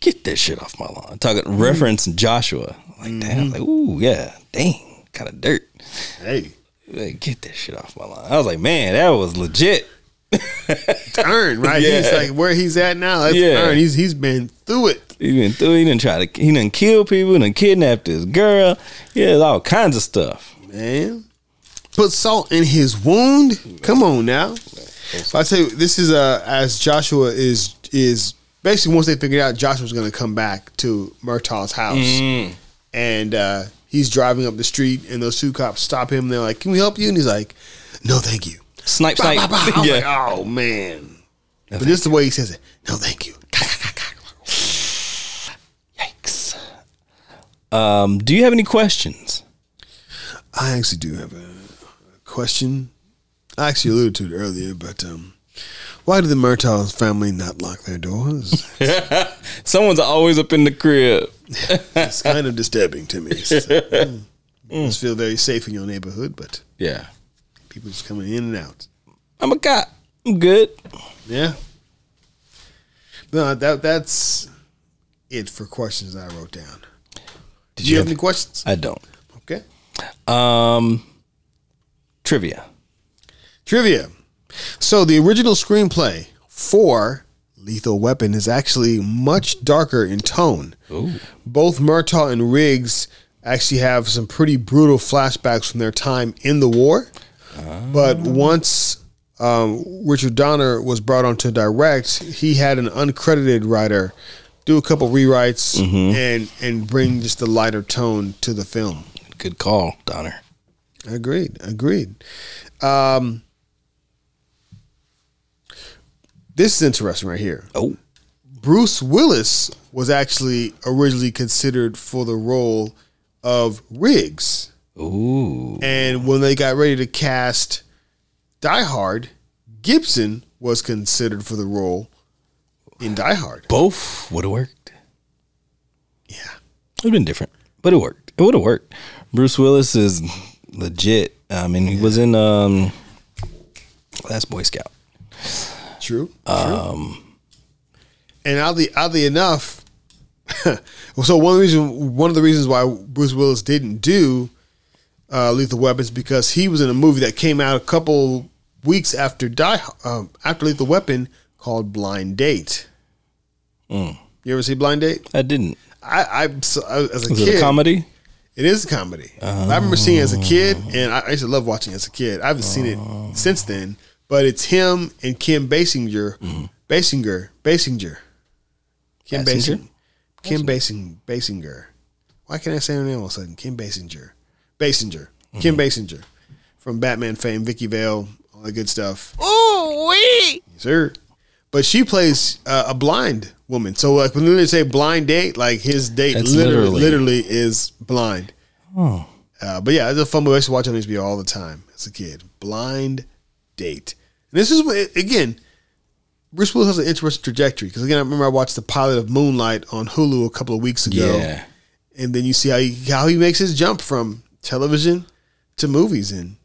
get that shit off my lawn. Talking reference Joshua. Like damn like ooh yeah dang kind of dirt. Hey, like, get that shit off my lawn. I was like man that was legit earn right. He's like where he's at now. That's Yeah. earn. He's he's been through it. He's been through. He didn't try to. He didn't kill people. He done kidnapped this girl. Yeah, all kinds of stuff. man. Put salt in his wound. Come on now. I tell you, this is uh as Joshua is is basically once they figured out Joshua's going to come back to Murtaugh's house, and uh, he's driving up the street, and those two cops stop him. They're like, "Can we help you?" And he's like, "No, thank you." Snipe, snipe. bah, bah. I was yeah. like, oh man. But this is the way he says it. No, thank you. Yikes. Um, do you have any questions? I actually do have a question. I actually alluded to it earlier, but um, why did the Murtaugh's family not lock their doors? Someone's always up in the crib. it's kind of disturbing to me. It's just, like, mm, you just feel very safe in your neighborhood, but Yeah. People just coming in and out. I'm a cop. I'm good. Yeah. No, that that's it for questions I wrote down. Did Do you have any questions? I don't. Okay. Um, trivia. Trivia. So the original screenplay for Lethal Weapon is actually much darker in tone. Ooh. Both Murtaugh and Riggs actually have some pretty brutal flashbacks from their time in the war. But once um, Richard Donner was brought on to direct, he had an uncredited writer do a couple rewrites and and bring just a lighter tone to the film. Good call, Donner. Agreed. Agreed. Um, this is interesting right here. Oh, Bruce Willis was actually originally considered for the role of Riggs. Ooh. And when they got ready to cast Die Hard, Gibson was considered for the role in Die Hard. Both would have worked. Yeah. It'd have been different, but it worked. It would have worked. Bruce Willis is legit. I mean, he was in um, Last Boy Scout. True. Um, and oddly, oddly enough, so one reason, one of the reasons why Bruce Willis didn't do uh, Lethal Weapons because he was in a movie that came out a couple weeks after Die um, after Lethal Weapon called Blind Date. You ever see Blind Date? I didn't. I, I I- as a Was kid, it a comedy? It is a comedy. I remember seeing it as a kid, and I, I used to love watching it as a kid. I haven't seen it since then, but it's him and Kim Basinger, Basinger, Basinger, Kim Basinger? Basinger, Kim Basing, Basinger. why can't I say her name all of a sudden? Kim Basinger, Basinger, Kim Basinger, from Batman fame, Vicki Vale, all that good stuff. Ooh wee! Yes, sir. But she plays uh, a blind woman. So like when they say blind date, like his date That's literally, literally- literally is blind. Oh. Uh, but yeah, it's a fun movie. I used to watch on HBO all the time as a kid. Blind date. And this is again. Bruce Willis has an interesting trajectory because again, I remember I watched the pilot of Moonlight on Hulu a couple of weeks ago, Yeah. and then you see how he how he makes his jump from television to movies, and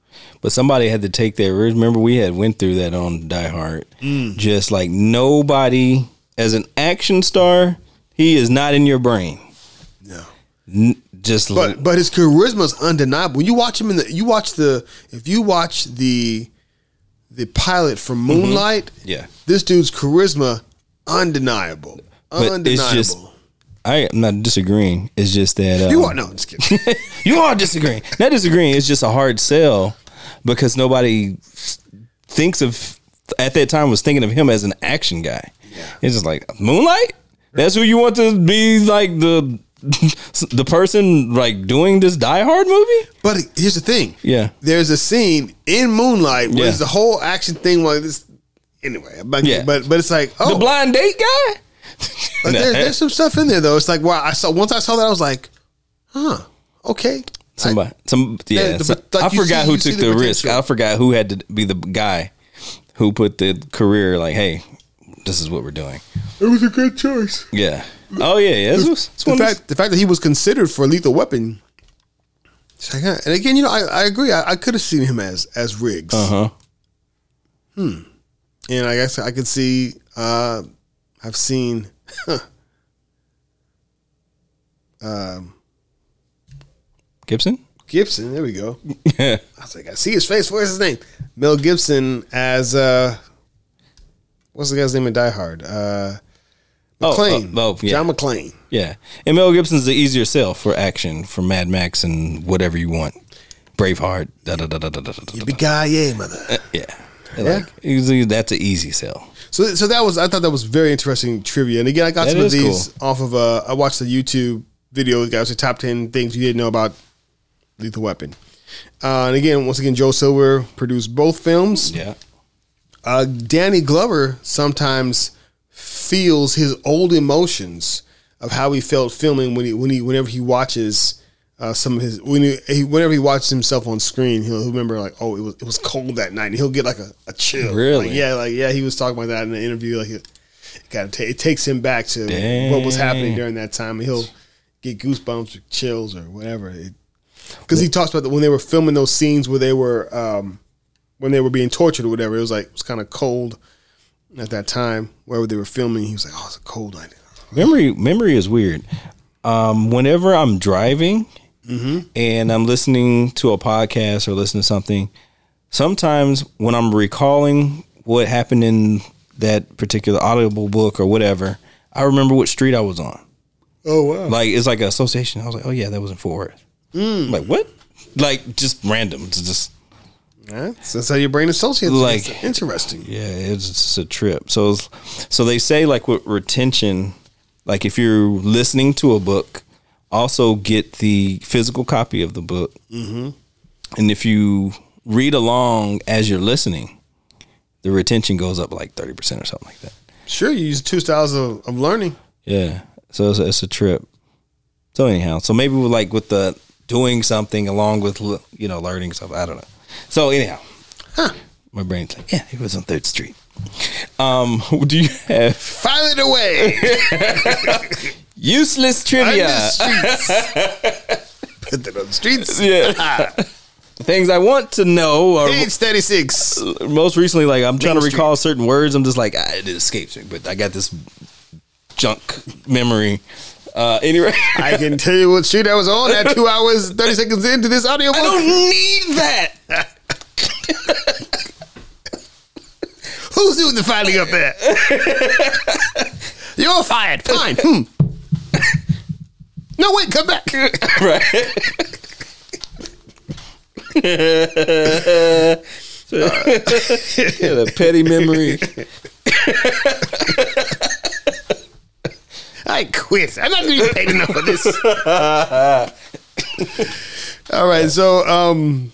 But somebody had to take that. Remember, we had went through that on Die Hard. Mm. Just like nobody, as an action star, he is not in your brain. no. N- Just But but his charisma is undeniable. When you watch him in the you watch the if you watch the the pilot from Moonlight, yeah, this dude's charisma undeniable. But it's undeniable. I am not disagreeing. It's just that um, you are no, I'm just kidding. you are disagreeing. Not disagreeing. It's just a hard sell because nobody thinks of at that time was thinking of him as an action guy. It's just like Moonlight. That's who you want to be like the the person like doing this Die Hard movie. but here's the thing. Yeah. There's a scene in Moonlight where Yeah. the whole action thing like this anyway. But Yeah. but but it's like oh The blind date guy. But there, there's some stuff in there though. It's like wow, I saw once I saw that I was like, huh, okay. Somebody, some yeah. Yeah, so- but like I forgot see- who took the the, risk. I forgot who had to be the guy who put the career like, hey, this is what we're doing. It was a good choice. Yeah. Oh yeah, yeah. This was, this the fact the fact that he was considered for a lethal weapon. like, huh. and again, you know, I, I agree. I, I could have seen him as as Riggs, uh-huh. Hmm. And I guess I could see. Uh, I've seen. um, Gibson. Gibson. There we go. Yeah. I was like, I see his face. Where's his name? Mel Gibson as uh, what's the guy's name in Die Hard? Uh, McClane. oh, oh, yeah. John McClane. Yeah. And Mel Gibson's the easier sell for action for Mad Max and whatever you want. Braveheart. Da, da, da, da, da, da, da, da. Big guy, yeah, mother. Yeah. Like, that's an easy sell. So, so that was I thought that was very interesting trivia. And again, I got That some of these off of uh, I watched the YouTube video. With guys, the top ten things you didn't know about Lethal Weapon. Uh, and again, once again, Joel Silver produced both films. Yeah. Uh, Danny Glover sometimes feels his old emotions of how he felt filming when he when he whenever he watches uh, some of his when he, he whenever he watches himself on screen he'll remember like oh it was it was cold that night and he'll get like a, a chill Really? Like, yeah like yeah he was talking about that in the interview like it, got ta- it takes him back to what was happening during that time and he'll get goosebumps or chills or whatever because he talks about that when they were filming those scenes where they were um, when they were being tortured or whatever. It was like it was kind of cold at that time wherever they were filming. He was like, "Oh, it's a cold night." Memory memory is weird. Um, whenever I'm driving Mm-hmm. and I'm listening to a podcast or listening to something, sometimes when I'm recalling what happened in that particular audible book or whatever, I remember what street I was on. Oh wow! Like it's like an association. I was like, oh yeah, that was in Fort Worth. I'm like what? Like just random. It's just Yeah, that's how your brain associates. Like- Like interesting. Yeah, it's just a trip. So, so they say like with retention, like if you're listening to a book, also get the physical copy of the book, mm-hmm. and if you read along as you're listening, the retention goes up like thirty percent or something like that. Sure, you use two styles of, of learning. Yeah, so it's a, it's a trip. So anyhow, so maybe with like with the doing something along with you know learning stuff. I don't know. So anyhow, huh. my brain's like, yeah, it was on Third Street. Um, do you have File it away. useless trivia? the. Put that on the streets. yeah, things I want to know. Or Page thirty six. most recently, like I'm trying to Main recall certain words. I'm just like, ah, it escapes me, but I got this junk memory. Uh, anyway, I can tell you what street I was on at two hours thirty seconds into this audio. I don't need that. Who's doing the filing up there? You're fired. Fine. Hmm. No, wait, come back. right. yeah, the petty memory. I quit. I'm not be paid enough for this. All right, so um,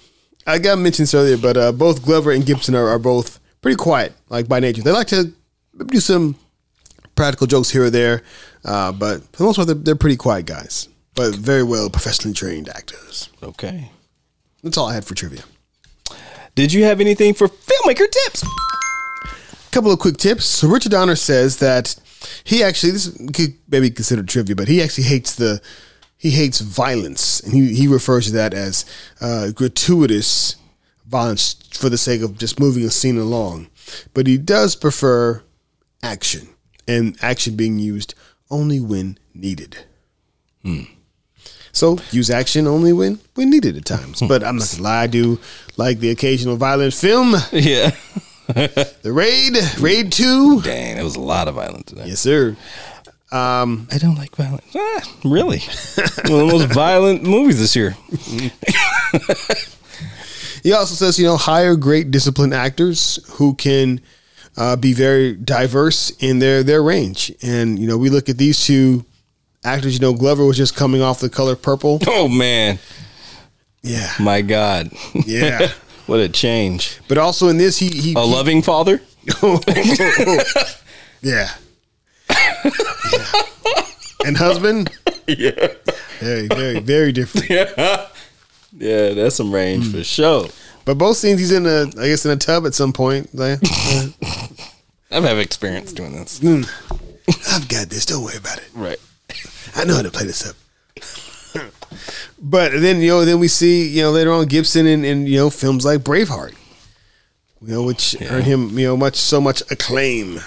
I got mentioned earlier, but uh, both Glover and Gibson are, are both pretty quiet, like by nature. They like to do some practical jokes here or there, uh, but for the most part, they're, they're pretty quiet guys, but very well professionally trained actors. Okay. That's all I had for trivia. Did you have anything for filmmaker tips? A couple of quick tips. So Richard Donner says that he actually this could maybe considered trivia, but he actually hates the he hates violence, and he he refers to that as uh, gratuitous violence for the sake of just moving a scene along. But he does prefer action, and action being used only when needed. So use action only when when needed at times. But I'm not gonna lie, I do like the occasional violent film. Yeah. The Raid, Raid Two. Dang, there was a lot of violence in that. Yes, sir. Um, I don't like violence. Ah, really? One of the most violent movies this year. He also says, you know, hire great disciplined actors who can uh, be very diverse in their their range. And you know, we look at these two actors. You know, Glover was just coming off the color purple. Oh man, Yeah, my God. yeah. what a change. But also in this, he he, A loving father? yeah. Yeah. and husband, Yeah. very very very different. Yeah, that's some range for sure. But both scenes, he's in a I guess in a tub at some point. Like, uh, I've had experience doing this. I've got this. Don't worry about it. Right. I know how to play this up. but then you know, then we see you know later on Gibson in, in you know films like Braveheart, you know, which earned him you know much so much acclaim.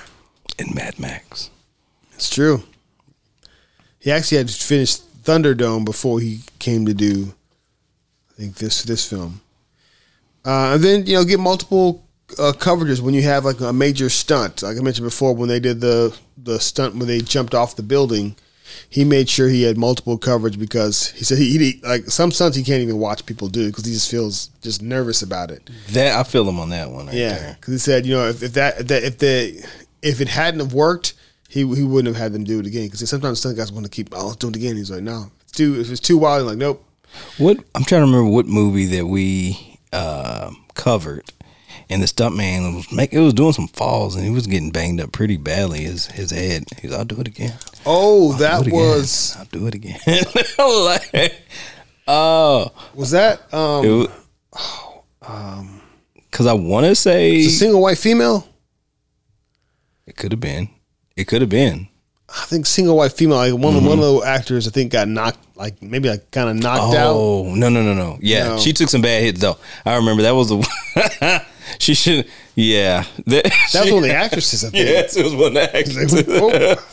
In Mad Max. It's true. He actually had finished Thunderdome before he came to do, I think this this film. Uh, and then you know get multiple uh, coverages when you have like a major stunt. Like I mentioned before, when they did the the stunt when they jumped off the building, he made sure he had multiple coverage because he said he, he like some stunts he can't even watch people do because he just feels just nervous about it. That I feel him on that one right Yeah, because he said you know if, if that if that if the if it hadn't have worked, he he wouldn't have had them do it again because sometimes stunt guys want to keep oh let's do it again. He's like no, it's too if it's too wild. He's like nope. What I'm trying to remember what movie that we uh, covered, and the stuntman was make it was doing some falls and he was getting banged up pretty badly. His his head. He's I'll do it again. Oh, I'll that again. was I'll do it again. like, oh, was that um it because I want to say a single white female? it could have been. It could have been. I think single white female. Like one Mm-hmm. one of the actors, I think got knocked like maybe like kind of knocked out. Oh no no no no! Yeah, No. she took some bad hits though. I remember that was the she should. Yeah, that, That was one of the actresses. I think. Yes, it was one of the. Oh.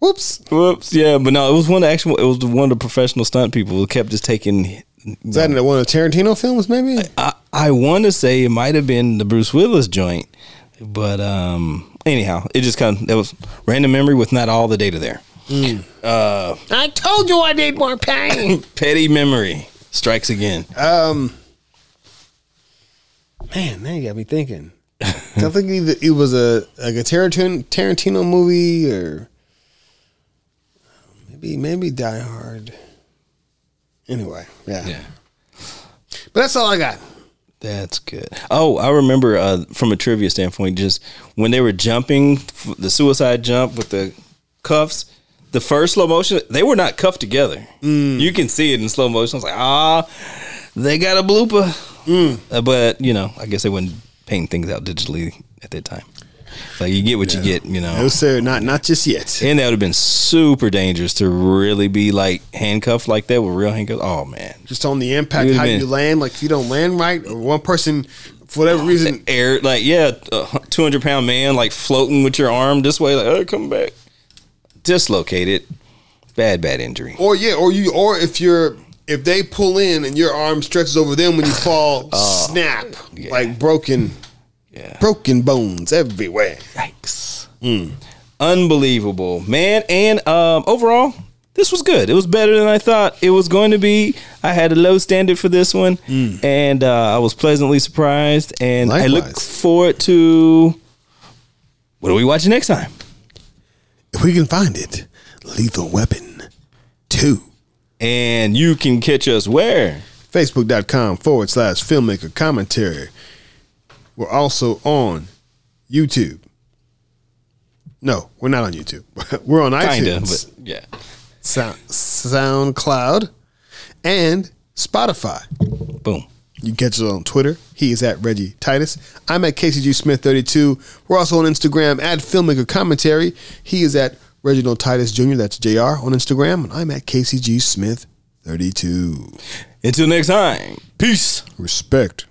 Whoops. Whoops. Yeah, but no, it was one of the actual. It was one of the professional stunt people who kept just taking. Is that in one of the Tarantino films? Maybe. I, I want to say it might have been the Bruce Willis joint, but um, anyhow, it just kind of that was random memory with not all the data there. Mm. Uh, I told you I need more pain. Petty memory strikes again. um. Man, now you got me thinking. I think either it was a like a Tarantino Tarantino movie or maybe maybe Die Hard. Anyway, yeah. Yeah. But that's all I got. That's good. Oh, I remember uh, from a trivia standpoint, just when they were jumping the suicide jump with the cuffs, the first slow motion, they were not cuffed together. You can see it in slow motion. I was like, ah, they got a blooper. Uh, but you know, I guess they wasn't painting things out digitally at that time. Like you get what you get, you know. No, sir, not not just yet. and that would have been super dangerous to really be like handcuffed like that with real handcuffs. Oh man, Just on the impact, how been- you land. Like if you don't land right, or one person for whatever reason, air like yeah, a two hundred pound man like floating with your arm this way, like oh come back, dislocated, bad bad injury. or yeah, or you, or if you're if they pull in and your arm stretches over them when you fall, oh. snap yeah. like broken, Yeah, broken bones everywhere. yikes, Mm. unbelievable man. And um, overall, this was good. It was better than I thought it was going to be. I had a low standard for this one, and uh, I was pleasantly surprised. And I look forward to what are we watching next time. If we can find it, Lethal Weapon 2. And you can catch us where? Facebook.com forward slash filmmaker commentary. We're also on YouTube. No, we're not on YouTube. we're on Kinda, iTunes, but yeah. Sound, SoundCloud, and Spotify. Boom. You can catch us on Twitter. He is at Reggie Titus. I'm at KCG Smith 32. We're also on Instagram at Filmmaker Commentary. He is at Reginald Titus Jr. That's JR on Instagram. And I'm at KCG Smith 32. Until next time. Peace. Respect.